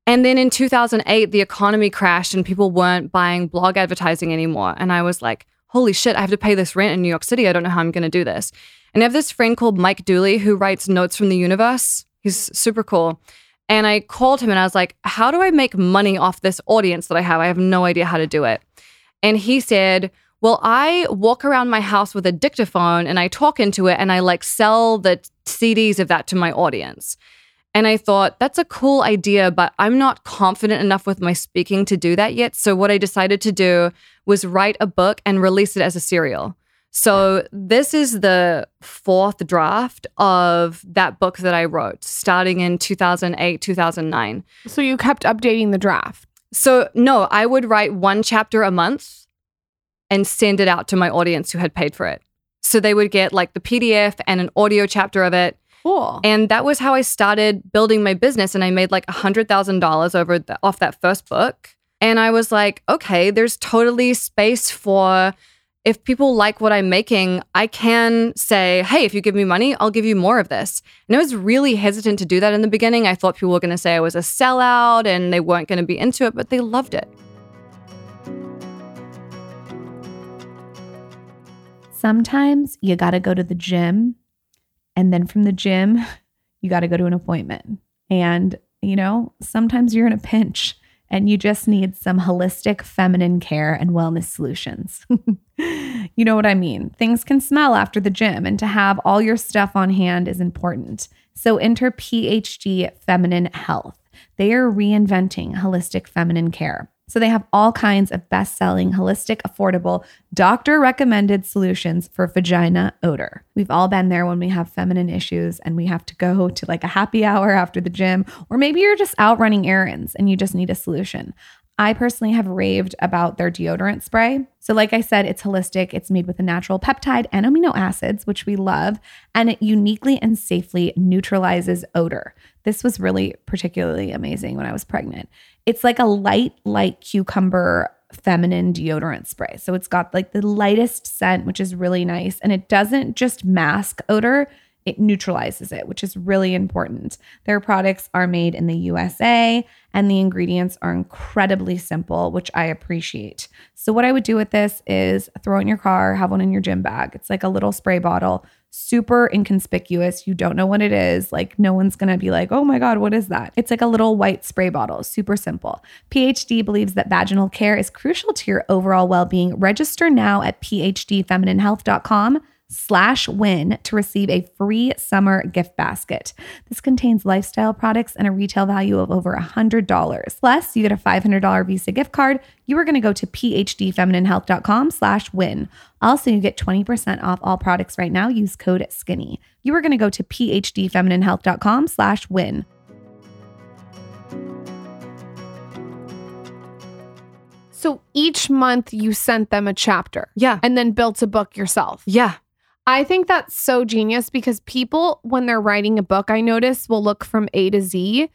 And then in 2008, the economy crashed and people weren't buying blog advertising anymore. And I was like, holy shit, I have to pay this rent in New York City. I don't know how I'm going to do this. And I have this friend called Mike Dooley who writes notes from the universe. He's super cool. And I called him and I was like, how do I make money off this audience that I have? I have no idea how to do it. And he said, well, I walk around my house with a dictaphone and I talk into it and I like sell the CDs of that to my audience. And I thought, that's a cool idea, but I'm not confident enough with my speaking to do that yet. So, what I decided to do was write a book and release it as a serial. So, this is the fourth draft of that book that I wrote starting in 2008, 2009. So you kept updating the draft. So, no, I would write one chapter a month and send it out to my audience who had paid for it. So, they would get like the PDF and an audio chapter of it. Cool. And that was how I started building my business. And I made like $100,000 over the, off that first book. And I was like, okay, there's totally space for if people like what I'm making, I can say, hey, if you give me money, I'll give you more of this. And I was really hesitant to do that in the beginning. I thought people were going to say I was a sellout and they weren't going to be into it, but they loved it. Sometimes you got to go to the gym, and then from the gym, [LAUGHS] you got to go to an appointment. And, you know, sometimes you're in a pinch and you just need some holistic feminine care and wellness solutions. [LAUGHS] you know what I mean? Things can smell after the gym, and to have all your stuff on hand is important. So enter PhD Feminine Health. They are reinventing holistic feminine care. So they have all kinds of best selling, holistic, affordable, doctor recommended solutions for vagina odor. We've all been there when we have feminine issues and we have to go to like a happy hour after the gym, or maybe you're just out running errands and you just need a solution. I personally have raved about their deodorant spray. So, like I said, it's holistic. It's made with a natural peptide and amino acids, which we love, and it uniquely and safely neutralizes odor. This was really particularly amazing when I was pregnant. It's like a light, light cucumber feminine deodorant spray. So, it's got like the lightest scent, which is really nice. And it doesn't just mask odor, it neutralizes it, which is really important. Their products are made in the USA and the ingredients are incredibly simple, which I appreciate. So, what I would do with this is throw it in your car, have one in your gym bag. It's like a little spray bottle, super inconspicuous. You don't know what it is. Like, no one's gonna be like, oh my God, what is that? It's like a little white spray bottle, super simple. PhD believes that vaginal care is crucial to your overall well being. Register now at phdfemininehealth.com slash win to receive a free summer gift basket. This contains lifestyle products and a retail value of over $100. Plus, you get a $500 Visa gift card. You are going to go to phdfemininehealth.com slash win. Also, you get 20% off all products right now. Use code SKINNY. You are going to go to phdfemininehealth.com slash win. So each month you sent them a chapter Yeah. and then built a book yourself. Yeah. I think that's so genius because people, when they're writing a book, I notice will look from A to Z.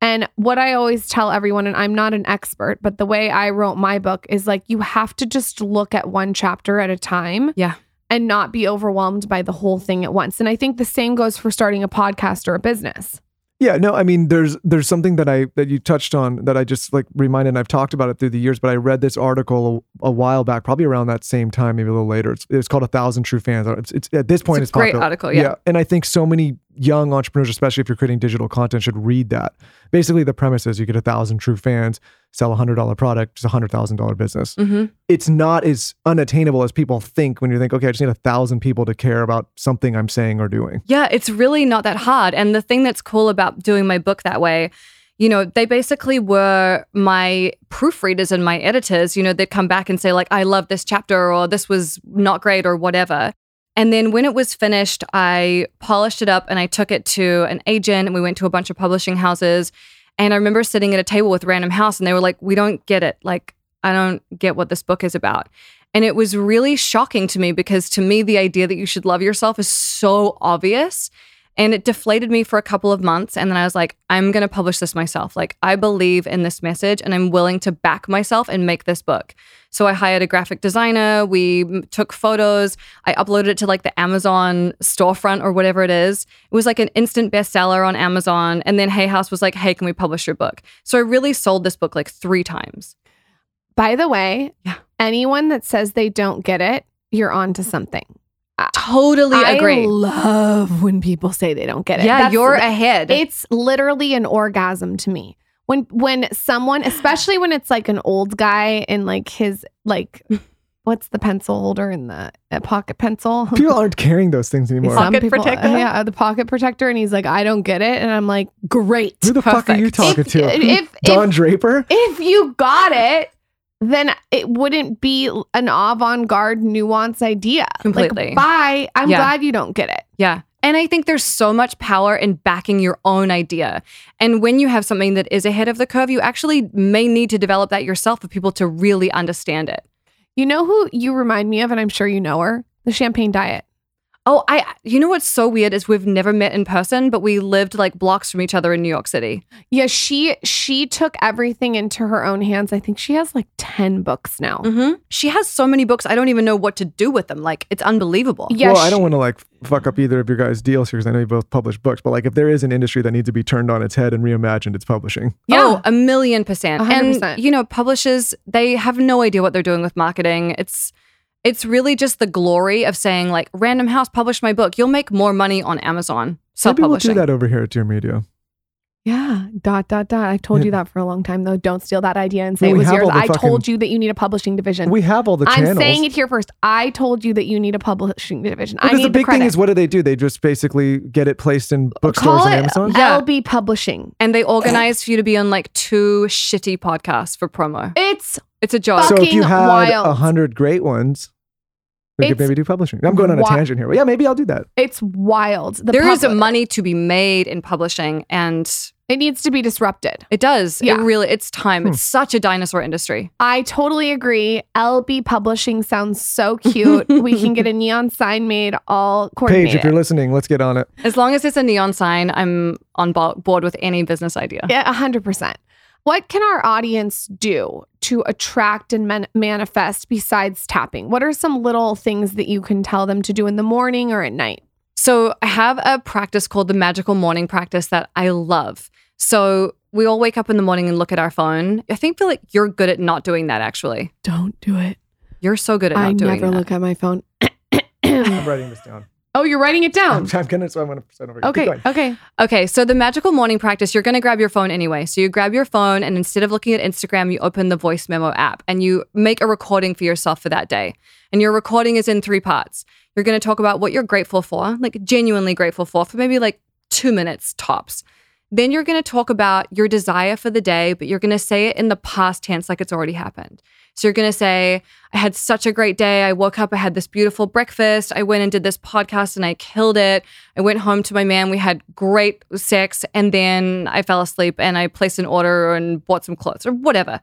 And what I always tell everyone, and I'm not an expert, but the way I wrote my book is like you have to just look at one chapter at a time. Yeah. And not be overwhelmed by the whole thing at once. And I think the same goes for starting a podcast or a business. Yeah, no, I mean, there's there's something that I that you touched on that I just like reminded. And I've talked about it through the years, but I read this article a, a while back, probably around that same time, maybe a little later. It's, it's called "A Thousand True Fans." It's, it's at this point, It's it's, a great popular. article, yeah. and I think so many young entrepreneurs, especially if you're creating digital content, should read that. Basically, the premise is you get a thousand true fans, sell a hundred dollar product, it's a hundred thousand dollar business. Mm-hmm. It's not as unattainable as people think when you think, okay, I just need a thousand people to care about something I'm saying or doing. Yeah, it's really not that hard. And the thing that's cool about doing my book that way, you know, they basically were my proofreaders and my editors. You know, they'd come back and say, like, I love this chapter or this was not great or whatever. And then when it was finished, I polished it up and I took it to an agent and we went to a bunch of publishing houses. And I remember sitting at a table with Random House and they were like, We don't get it. Like, I don't get what this book is about. And it was really shocking to me because to me, the idea that you should love yourself is so obvious. And it deflated me for a couple of months. And then I was like, I'm going to publish this myself. Like, I believe in this message and I'm willing to back myself and make this book. So I hired a graphic designer. We took photos. I uploaded it to like the Amazon storefront or whatever it is. It was like an instant bestseller on Amazon. And then Hay House was like, hey, can we publish your book? So I really sold this book like three times. By the way, Yeah. anyone that says they don't get it, you're on to something. Totally agree. I love when people say they don't get it. yeah, That's- you're ahead. It's literally an orgasm to me. When when someone, especially when it's like an old guy in like his like what's the pencil holder in the uh, pocket pencil? People aren't carrying those things anymore. Some Pocket people- protector? Yeah, the pocket protector. And he's like, I don't get it. And I'm like, great. Who the fuck are you talking If, to? if, Don if, Draper? if you got it, then it wouldn't be an avant-garde nuance idea. Completely. Like, bye. I'm Yeah. glad you don't get it. Yeah. And I think there's so much power in backing your own idea. And when you have something that is ahead of the curve, you actually may need to develop that yourself for people to really understand it. You know who you remind me of, and I'm sure you know her? The champagne diet. Oh, I you know what's so weird is we've never met in person, but we lived like blocks from each other in New York City. Yeah, she she took everything into her own hands. I think she has like 10 books now. hmm She has so many books, I don't even know what to do with them. Like it's unbelievable. Yeah, well, I don't want to like fuck up either of your guys' deals here because I know you both publish books, but like if there is an industry that needs to be turned on its head and reimagined, it's publishing. Yeah. Oh, a million percent. A hundred And percent. you know, publishers they have no idea what they're doing with marketing. It's it's really just the glory of saying like Random House published my book. You'll make more money on Amazon self Maybe we'll do that over here at Dear Media. Yeah, dot dot dot. I've told you that for a long time though. Don't steal that idea and say Well, it was yours. I fucking- told you that you need a publishing division. We have all the I'm saying it here first. I told you that you need a publishing division. I Because need the big credit. thing is, what do they do? They just basically get it placed in bookstores Call and it Amazon. Yeah. LB Publishing. and they organize for you to be on like two shitty podcasts for promo. It's It's a job. So if you had a hundred great ones, we could It's maybe do publishing. I'm going on a wi- tangent here. But yeah, maybe I'll do that. it's wild. The there is public- money to be made in publishing and It needs to be disrupted. it does. Yeah. It really it's time. Hmm. It's such a dinosaur industry. I totally agree. LB Publishing sounds so [LAUGHS] cute. we can get a neon sign made all Paige, coordinated. if you're listening, let's get on it. As long as it's a neon sign, I'm on bo- board with any business idea. Yeah, 100%. What can our audience do to attract and man- manifest besides tapping? What are some little things that you can tell them to do in the morning or at night? So I have a practice called the magical morning practice that I love. So we all wake up in the morning and look at our phone. I think feel like you're good at not doing that actually. Don't do it. You're so good at not I doing never that. look at my phone. [COUGHS] I'm writing this down. Oh, you're writing it I'm, down. [LAUGHS] I'm gonna, so I'm gonna present over. here. Okay. Okay. Okay, so the magical morning practice, you're going to grab your phone anyway. So you grab your phone and instead of looking at Instagram, you open the voice memo app and you make a recording for yourself for that day. And your recording is in three parts. You're going to talk about what you're grateful for, like genuinely grateful for, for maybe like two minutes tops. Then you're going to talk about your desire for the day, but you're going to say it in the past tense like it's already happened. So you're going to say, I had such a great day. I woke up, I had this beautiful breakfast. I went and did this podcast and I killed it. I went home to my man. We had great sex. And then I fell asleep and I placed an order and bought some clothes or whatever.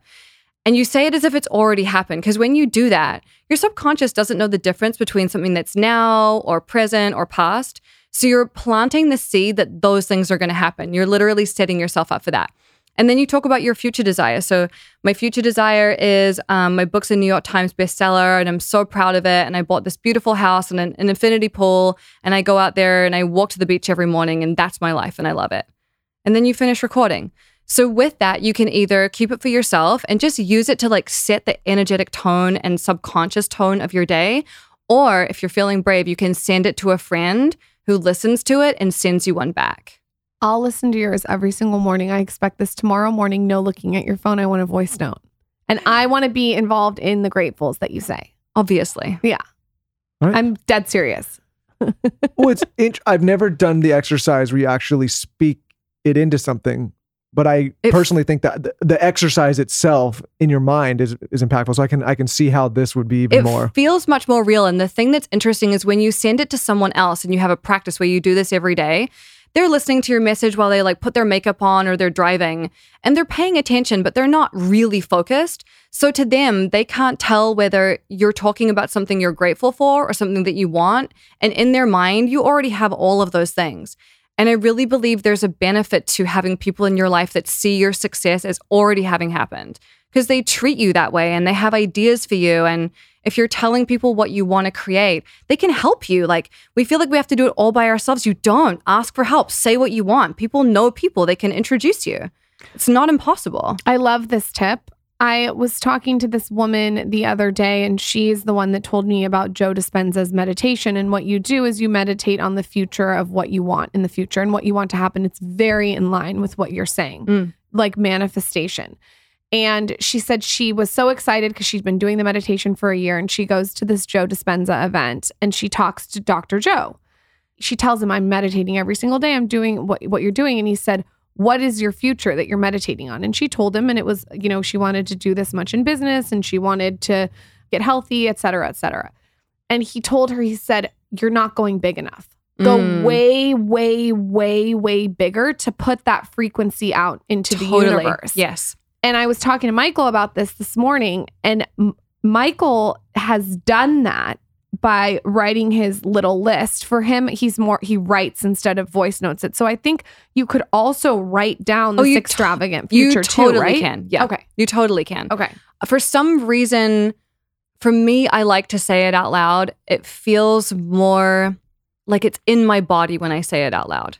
And you say it as if it's already happened. Because when you do that, your subconscious doesn't know the difference between something that's now or present or past. So you're planting the seed that those things are going to happen. You're literally setting yourself up for that. And then you talk about your future desire. So my future desire is um, my book's a New York Times bestseller, and I'm so proud of it. And I bought this beautiful house and an, an infinity pool, and I go out there and I walk to the beach every morning, and that's my life, and I love it. And then you finish recording. So with that, you can either keep it for yourself and just use it to like set the energetic tone and subconscious tone of your day, or if you're feeling brave, you can send it to a friend who listens to it and sends you one back. I'll listen to yours every single morning. I expect this tomorrow morning. No looking at your phone. I want a voice note. And I want to be involved in the gratefuls that you say. Obviously. Right. I'm dead serious. well, it's int- I've never done the exercise where you actually speak it into something, but I It- personally think that the, the exercise itself in your mind is is impactful. So I can I can see how this would be even it more. It feels much more real. And the thing that's interesting is when you send it to someone else and you have a practice where you do this every day, they're listening to your message while they like put their makeup on or they're driving and they're paying attention, but they're not really focused. So to them, they can't tell whether you're talking about something you're grateful for or something that you want. And in their mind, you already have all of those things. And I really believe there's a benefit to having people in your life that see your success as already having happened because they treat you that way and they have ideas for you. And if you're telling people what you want to create, they can help you. Like, we feel like we have to do it all by ourselves. You don't. Ask for help. Say what you want. People know people, they can introduce you. It's not impossible. I love this tip. I was talking to this woman the other day, and she's the one that told me about Joe Dispenza's meditation. And what you do is you meditate on the future of what you want in the future and what you want to happen. It's very in line with what you're saying, Mm. like manifestation. And she said she was so excited because she's been doing the meditation for a year and she goes to this Joe Dispenza event and she talks to Dr. Joe. She tells him, I'm meditating every single day. I'm doing what, what you're doing. And he said, What is your future that you're meditating on? And she told him, and it was, you know, she wanted to do this much in business and she wanted to get healthy, et cetera, et cetera. And he told her, he said, You're not going big enough. Go Mm. way, way, way, way bigger to put that frequency out into the universe. Yes. And I was talking to Michael about this this morning, and M- Michael has done that by writing his little list. For him, he's more, he writes instead of voice notes it. So I think you could also write down Oh, you to- extravagant You future totally too, right? can. Yeah. Okay. You totally can. Okay. For some reason, for me, I like to say it out loud. It feels more like it's in my body when I say it out loud.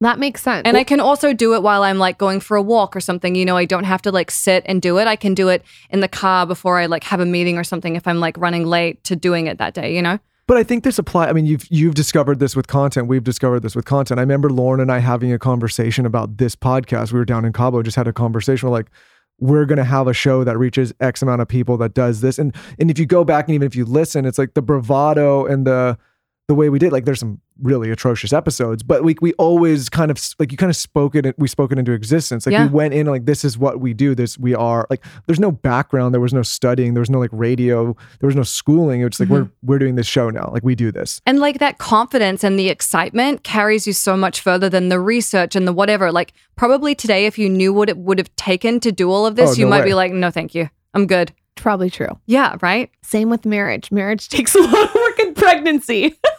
That makes sense. And I can also do it while I'm like going for a walk or something. You know, I don't have to like sit and do it. I can do it in the car before I like have a meeting or something if I'm like running late to doing it that day, you know? But I think this apply. I mean, you've you've discovered this with content. We've discovered this with content. I remember Lauryn and I having a conversation about this podcast. We were down in Cabo, just had a conversation. We're like, we're gonna have a show that reaches X amount of people that does this. And and if you go back and even if you listen, it's like the bravado and the the way we did. Like, there's some really atrocious episodes, but we we always kind of like you kind of spoke it. We spoke it into existence. Like Yeah. we went in like this is what we do. This we are like. There's no background. There was no studying. There was no like radio. There was no schooling. It's like we're mm-hmm. we're doing this show now. Like we do this. And like that confidence and the excitement carries you so much further than the research and the whatever. Like probably today, if you knew what it would have taken to do all of this, Oh, you no might way. be like, no, thank you. I'm good. probably true. Yeah, right? Same with marriage. Marriage [LAUGHS] takes a lot of work in pregnancy. [LAUGHS]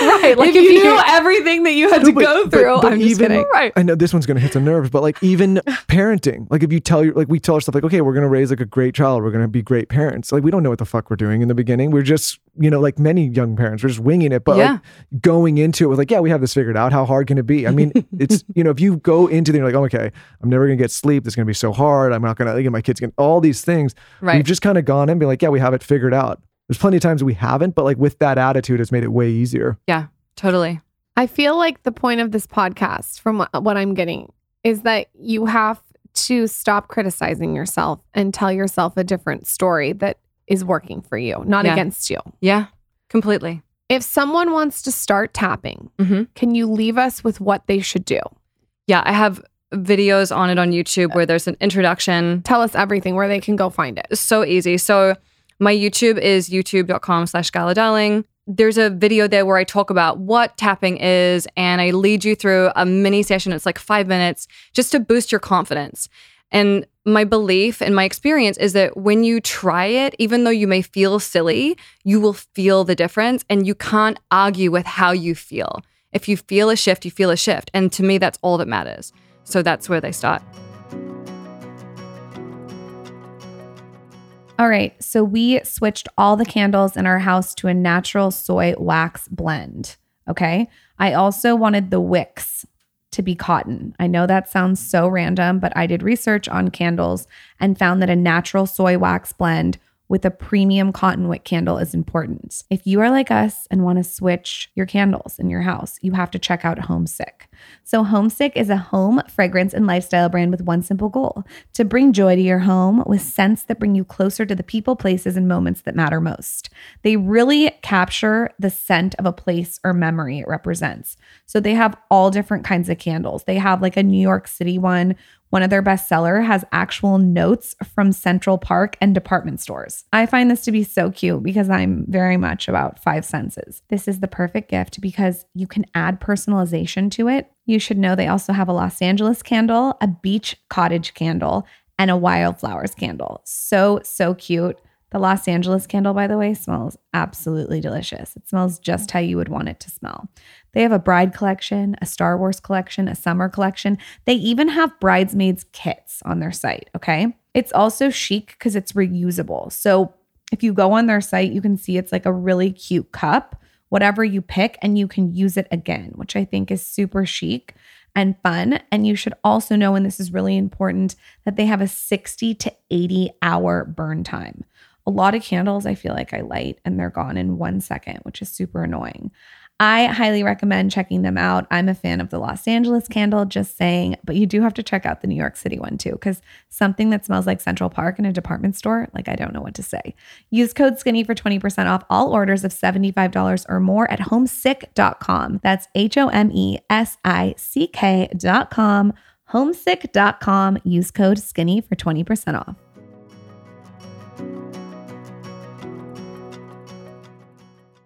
Right. Like if, you, knew everything that you had to but- go through, but I'm just even- kidding. Right. I know this one's gonna hit some nerves, but like even [LAUGHS] parenting, like if you tell your like we tell ourselves like, okay, we're gonna raise like a great child, we're gonna be great parents. Like we don't know what the fuck we're doing in the beginning. We're just, you know, like many young parents, we're just winging it. But Yeah. like going into it with like, yeah, we have this figured out. How hard can it be? I mean, [LAUGHS] it's you know, if you go into there like, oh, okay, I'm never gonna get sleep. This is gonna be so hard. I'm not gonna like my kids gonna all these things. Right. We've just kind of gone in and be like, yeah, we have it figured out. There's plenty of times we haven't, but like with that attitude, it's made it way easier. Yeah, totally. I feel like the point of this podcast, from what, what I'm getting, is that you have to stop criticizing yourself and tell yourself a different story that is working for you, not Yeah. against you. Yeah, completely. If someone wants to start tapping, hmm can you leave us with what they should do? Yeah, I have videos on it on YouTube where there's an introduction. Tell us everything where they can go find it. So easy. So my YouTube is youtube.com slash Gala Darling. There's a video there where I talk about what tapping is and I lead you through a mini session. It's like five minutes just to boost your confidence. And my belief and my experience is that when you try it, even though you may feel silly, you will feel the difference and you can't argue with how you feel. If you feel a shift, you feel a shift. And to me, that's all that matters. So that's where they start. All right, so we switched all the candles in our house to a natural soy wax blend. Okay. I also wanted the wicks to be cotton. I know that sounds so random, but I did research on candles and found that a natural soy wax blend with a premium cotton wick candle is important. If you are like us and want to switch your candles in your house, you have to check out Homesick. So, Homesick is a home fragrance and lifestyle brand with one simple goal to bring joy to your home with scents that bring you closer to the people, places, and moments that matter most. They really capture the scent of a place or memory it represents. So, they have all different kinds of candles. They have like a New York City one. One of their bestseller has actual notes from Central Park and department stores. I find this to be so cute because I'm very much about five senses. This is the perfect gift because you can add personalization to it. You should know they also have a Los Angeles candle, a beach cottage candle, and a wildflowers candle. So, so cute. The Los Angeles candle, by the way, smells absolutely delicious. It smells just how you would want it to smell. They have a bride collection, a Star Wars collection, a summer collection. They even have bridesmaids kits on their site. Okay. It's also chic because it's reusable. So if you go on their site, you can see it's like a really cute cup, whatever you pick, and you can use it again, which I think is super chic. and fun. And you should also know, and this is really important, that they have a 60 to 80 hour burn time. A lot of candles I feel like I light and they're gone in one second, which is super annoying. I highly recommend checking them out. I'm a fan of the Los Angeles candle, just saying, but you do have to check out the New York City one too, because something that smells like Central Park in a department store, like I don't know what to say. Use code skinny for 20% off all orders of $75 or more at homesick.com. That's H O M E S I C K.com. Homesick.com. Use code skinny for 20% off.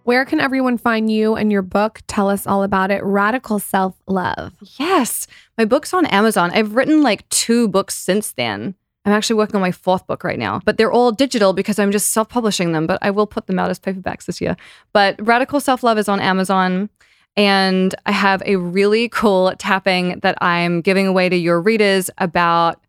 Where can everyone find you and your book? Tell us all about it. Radical Self Love. Yes. My book's on Amazon. I've written like two books since then. I'm actually working on my fourth book right now, but they're all digital because I'm just self publishing them, but I will put them out as paperbacks this year. But Radical Self Love is on Amazon. And I have a really cool tapping that I'm giving away to your readers about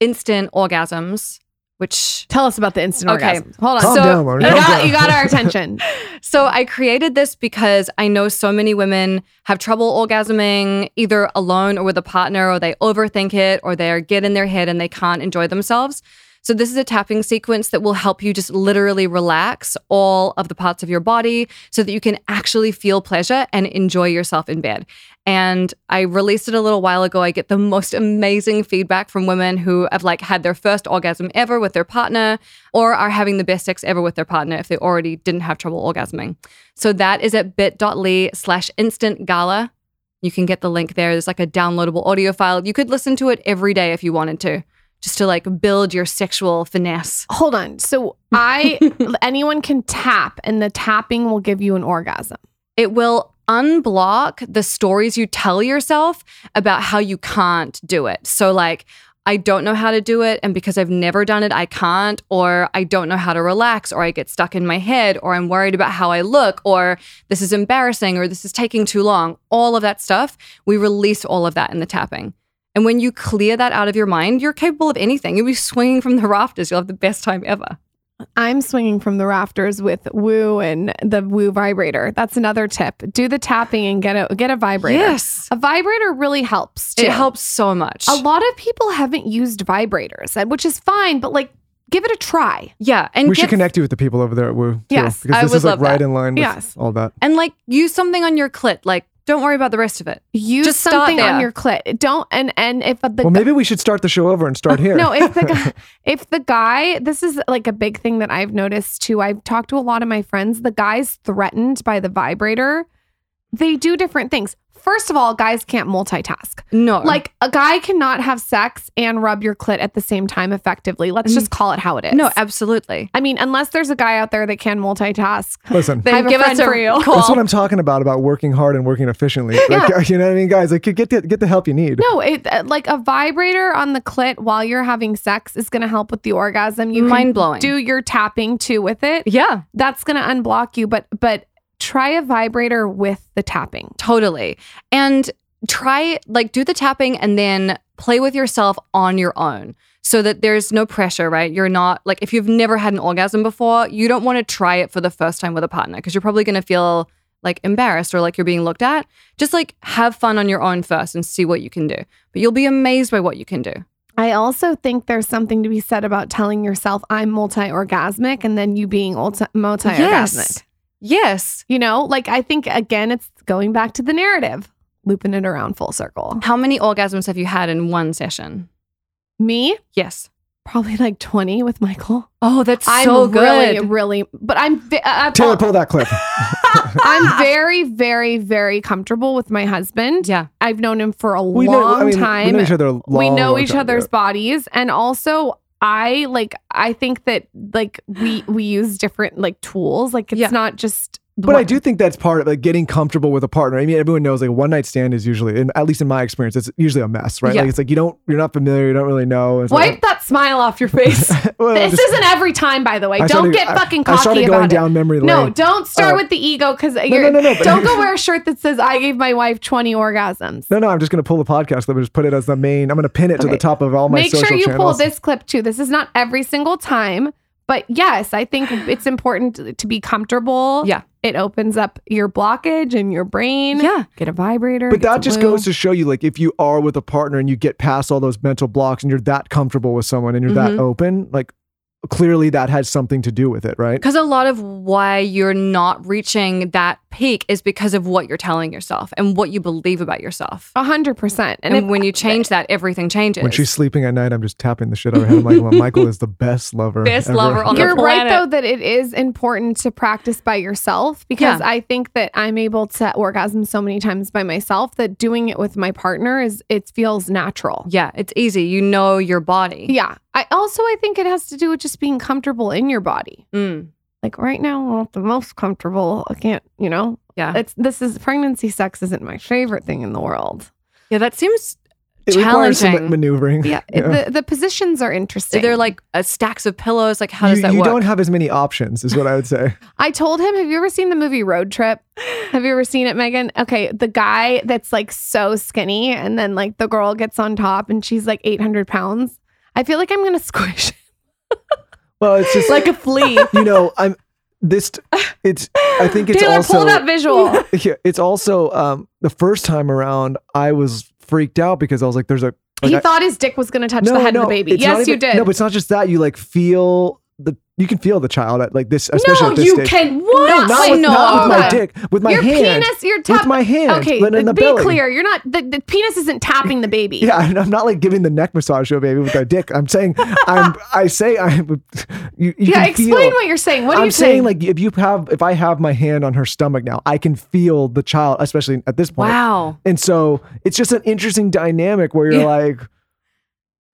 instant orgasms, which Tell us about the instant Okay. orgasm. Hold on. Calm so down, Lauryn. you, got, you got our [LAUGHS] attention. So I created this because I know so many women have trouble orgasming either alone or with a partner, or they overthink it, or they get in their head and they can't enjoy themselves. So this is a tapping sequence that will help you just literally relax all of the parts of your body so that you can actually feel pleasure and enjoy yourself in bed. And I released it a little while ago. I get the most amazing feedback from women who have like had their first orgasm ever with their partner or are having the best sex ever with their partner if they already didn't have trouble orgasming. So that is at bit.ly slash instant gala. You can get the link there. There's like a downloadable audio file. You could listen to it every day if you wanted to, just to like build your sexual finesse. Hold on. So [LAUGHS] I anyone can tap and the tapping will give you an orgasm. It will unblock the stories you tell yourself about how you can't do it. So, like, I don't know how to do it. And because I've never done it, I can't. Or I don't know how to relax. Or I get stuck in my head. Or I'm worried about how I look. Or this is embarrassing. Or this is taking too long. All of that stuff, we release all of that in the tapping. And when you clear that out of your mind, you're capable of anything. You'll be swinging from the rafters. You'll have the best time ever. I'm swinging from the rafters with Woo and the Woo vibrator. That's another tip. Do the tapping and get a get a vibrator. Yes. A vibrator really helps. Too. It helps so much. A lot of people haven't used vibrators, which is fine, but like give it a try. Yeah. And we should connect you with the people over there at Woo. too, Yes, because I this would is like love right that. in line with Yes. all that. and like use something on your clit. Like, don't worry about the rest of it. Use Just start something on your clit. Don't and and if the Well, maybe we should start the show over and start [LAUGHS] here. No, if the guy, [LAUGHS] if the guy, this is like a big thing that I've noticed too. I've talked to a lot of my friends. The guys threatened by the vibrator, they do different things. First of all, guys can't multitask. No. Like a guy cannot have sex and rub your clit at the same time effectively. Let's just call it how it is. no, absolutely. I mean, unless there's a guy out there that can multitask. Listen, I have a give us a for you. call. that's what I'm talking about about working hard and working efficiently. Like, [LAUGHS] you know what I mean, guys? Like, get the, get the help you need. No, it uh, like a vibrator on the clit while you're having sex is going to help with the orgasm. You Mind-blowing. Do your tapping too with it. Yeah, That's going to unblock you, but but try a vibrator with the tapping. totally. And try like do the tapping and then play with yourself on your own so that there's no pressure, right? You're not like if you've never had an orgasm before, you don't want to try it for the first time with a partner because you're probably going to feel like embarrassed or like you're being looked at. Just like have fun on your own first and see what you can do. But you'll be amazed by what you can do. I also think there's something to be said about telling yourself I'm multi-orgasmic and then you being multi- multi-orgasmic. Yes. Yes. You know, like I think again it's going back to the narrative, looping it around full circle. How many orgasms have you had in one session? Me, Yes. probably like 20 with Michael. Oh, that's I'm so really good. really but I'm ve- uh, Taylor, pull that clip. [LAUGHS] I'm very, very, very comfortable with my husband. yeah. I've known him for a we long know, I mean, time. We know each other. Long, we know long each time, other's yeah. bodies, and also I like. I think that like we we use different like tools. Like it's Yeah. not just. But I do think that's part of like getting comfortable with a partner. I mean, everyone knows like a one night stand is usually, and at least in my experience, it's usually a mess, right? Yeah. Like it's like you don't, you're not familiar, you don't really know. It's Wipe like, that smile off your face. [LAUGHS] well, this just- isn't every time, by the way. I don't started- get I- fucking I cocky started about going it. memory lane. No, don't start Uh, with the ego because no, no, no, but- don't [LAUGHS] go wear a shirt that says "I gave my wife 20 orgasms." No, no, I'm just gonna pull the podcast clip and just put it as the main. I'm gonna pin it to the top of all my Make social sure you channels. pull this clip too. This is not every single time, But yes, I think it's important to- to be comfortable. Yeah. It opens up your blockage in your brain. Yeah. Get a vibrator. But that just lube. goes to show you, like, if you are with a partner and you get past all those mental blocks and you're that comfortable with someone and you're Mhm. that open, like, clearly that has something to do with it, right? Because a lot of why you're not reaching that peak is because of what you're telling yourself and what you believe about yourself. A hundred percent. And, if- when you change that, everything changes. When she's sleeping at night, I'm just tapping the shit out of her head. I'm like, well, Michael is the best lover. Best ever. lover on the You're right though that it is important to practice by yourself because Yeah. I think that I'm able to orgasm so many times by myself that doing it with my partner is it feels natural. yeah, it's easy. You know your body. Yeah. I also I think it has to do with just being comfortable in your body. Mm, Like right now, I'm not the most comfortable. I can't, you know. yeah. It's this is pregnancy sex isn't my favorite thing in the world. Yeah, that seems It requires some challenging. maneuvering. Yeah. [LAUGHS] it- The the positions are interesting. They're like uh, stacks of pillows. Like, how you does that you work? You don't have as many options, is what I would say. [LAUGHS] I told him, have you ever seen the movie Road Trip? Have you ever seen it, Megan? Okay, the guy that's like so skinny, and then like the girl gets on top and she's like 800 pounds. I feel like I'm gonna [LAUGHS] squish Well, it's just like a flea. [LAUGHS] you know, I'm this. It's. I think it's Taylor, also. pull that visual. [LAUGHS] Yeah, it's also um, the first time around. I was freaked out because I was like, "There's a." Like, he I- thought his dick was gonna touch the head of the baby. Yes, you did. No, but it's not just that. You like feel the. You can feel the child at like this, especially no, at this you stage. can. What? No, not, Wait, with, no. not with my dick. With my your hand. penis, you're with tapping. my hand. Okay, but in the be belly. clear. You're not. The, the penis isn't tapping the baby. [LAUGHS] Yeah, I'm not like giving the neck massage to a baby with my dick. I'm saying I'm. [LAUGHS] I say I'm. You, you Yeah, can explain feel, what you're saying. What are I'm you saying like if you have if I have my hand on her stomach now, I can feel the child, especially at this point. Wow. And so it's just an interesting dynamic where you're Yeah. like,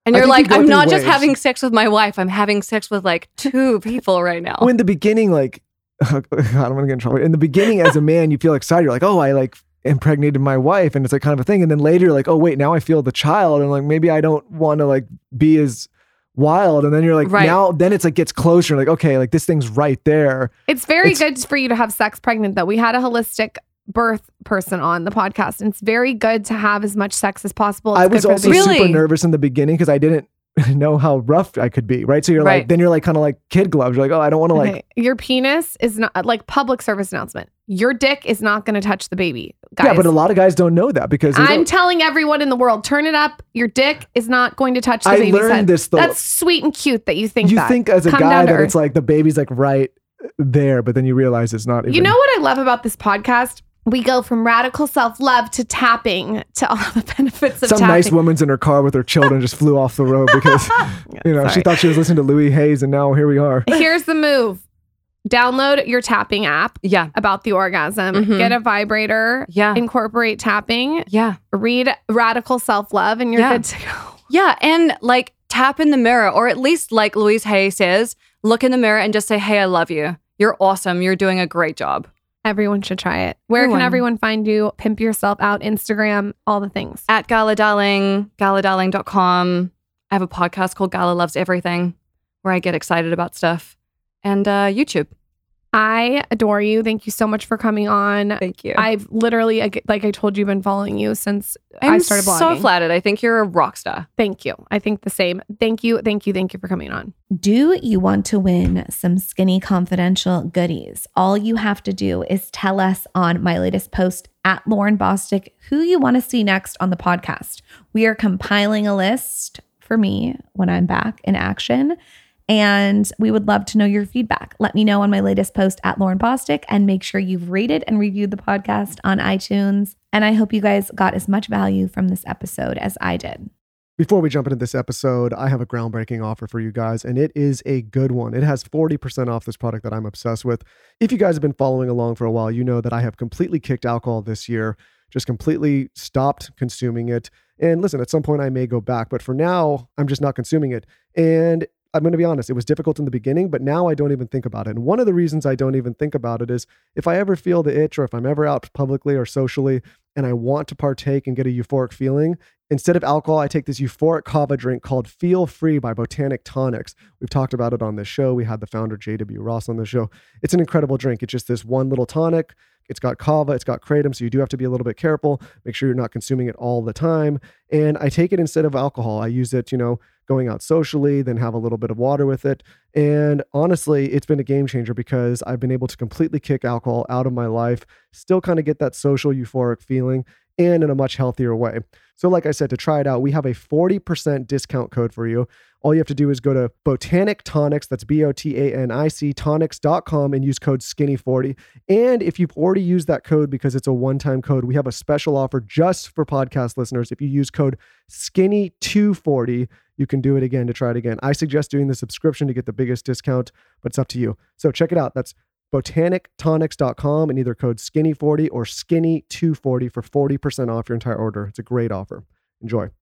And you're think you like, I'm not just waves. having sex with my wife. I'm having sex with like two [LAUGHS] people right now. well, in the beginning, like, God, I'm gonna get in trouble. In the beginning, as a man, you feel excited. You're like, oh, I like impregnated my wife, and it's like kind of a thing. And then later, like, oh, wait, now I feel the child, and like maybe I don't want to like be as wild. And then you're like, Right. now, then it's like gets closer. Like, okay, like this thing's right there. It's very It's- good for you to have sex pregnant, though. We had a holistic birth person on the podcast, and it's very good to have as much sex as possible. It's I was also baby. Really? super nervous in the beginning because I didn't [LAUGHS] know how rough I could be. Right. So you're like, then you're like kind of like kid gloves. You're like, oh, I don't want to like Okay, your penis is not like public service announcement. Your dick is not going to touch the baby, guys. Yeah, but a lot of guys don't know that because I'm telling everyone in the world, turn it up. Your dick is not going to touch the baby. I baby's learned head. this, though. That's sweet and cute that you think you that. think as a Come guy down to that it's like the baby's like right there, but then you realize it's not. Even. You know what I love about this podcast? We go from radical self love to tapping to all [LAUGHS] the benefits of Some tapping. nice woman's in her car with her children just flew off the road because [LAUGHS] you know she thought she was listening to Louise Hay's, and now here we are. Here's the move download your tapping app yeah. about the orgasm, Mhm. get a vibrator, Yeah. incorporate tapping, Yeah. read Radical Self Love, and you're Yeah. good to go. [LAUGHS] Yeah. And like tap in the mirror, or at least like Louise Hay says, look in the mirror and just say, Hey, I love you. You're awesome. You're doing a great job. Everyone should try it. Where Everyone. can everyone find you? Pimp yourself out, Instagram, all the things. At Gala Darling, galadarling.com. I have a podcast called Gala Loves Everything where I get excited about stuff. And uh, YouTube. I adore you. Thank you so much for coming on. Thank you. I've literally, like like I told you, been following you since I'm I started blogging. so flattered. I think you're a rock star. Thank you. I think the same. Thank you. Thank you. Thank you for coming on. Do you want to win some skinny confidential goodies? All you have to do is tell us on my latest post at Lauryn Bosstick who you want to see next on the podcast. We are compiling a list for me when I'm back in action. And we would love to know your feedback. Let me know on my latest post at Lauryn Bosstick and make sure you've rated and reviewed the podcast on iTunes. And I hope you guys got as much value from this episode as I did. Before we jump into this episode, I have a groundbreaking offer for you guys, and it is a good one. It has 40% off this product that I'm obsessed with. If you guys have been following along for a while, you know that I have completely kicked alcohol this year, just completely stopped consuming it. And listen, at some point I may go back, but for now, I'm just not consuming it. And I'm going to be honest, it was difficult in the beginning, but now I don't even think about it. And one of the reasons I don't even think about it is if I ever feel the itch or if I'm ever out publicly or socially and I want to partake and get a euphoric feeling, instead of alcohol, I take this euphoric kava drink called Feel Free by Botanic Tonics. We've talked about it on this show. We had the founder, J.W. Ross, on the show. It's an incredible drink. It's just this one little tonic. It's got kava, it's got kratom, so you do have to be a little bit careful. Make sure you're not consuming it all the time. And I take it instead of alcohol. I use it, you know, going out socially, then have a little bit of water with it. And honestly, it's been a game changer because I've been able to completely kick alcohol out of my life, still kind of get that social euphoric feeling, and in a much healthier way. So, like I said, to try it out, we have a 40% discount code for you. All you have to do is go to Botanic Tonics, that's B O T A N I C tonics.com and use code skinny40. And if you've already used that code because it's a one time code, we have a special offer just for podcast listeners. If you use code skinny240, you can do it again to try it again. I suggest doing the subscription to get the biggest discount, but it's up to you. So check it out. That's botanictonics.com and either code skinny40 or skinny240 for 40% off your entire order. It's a great offer. Enjoy.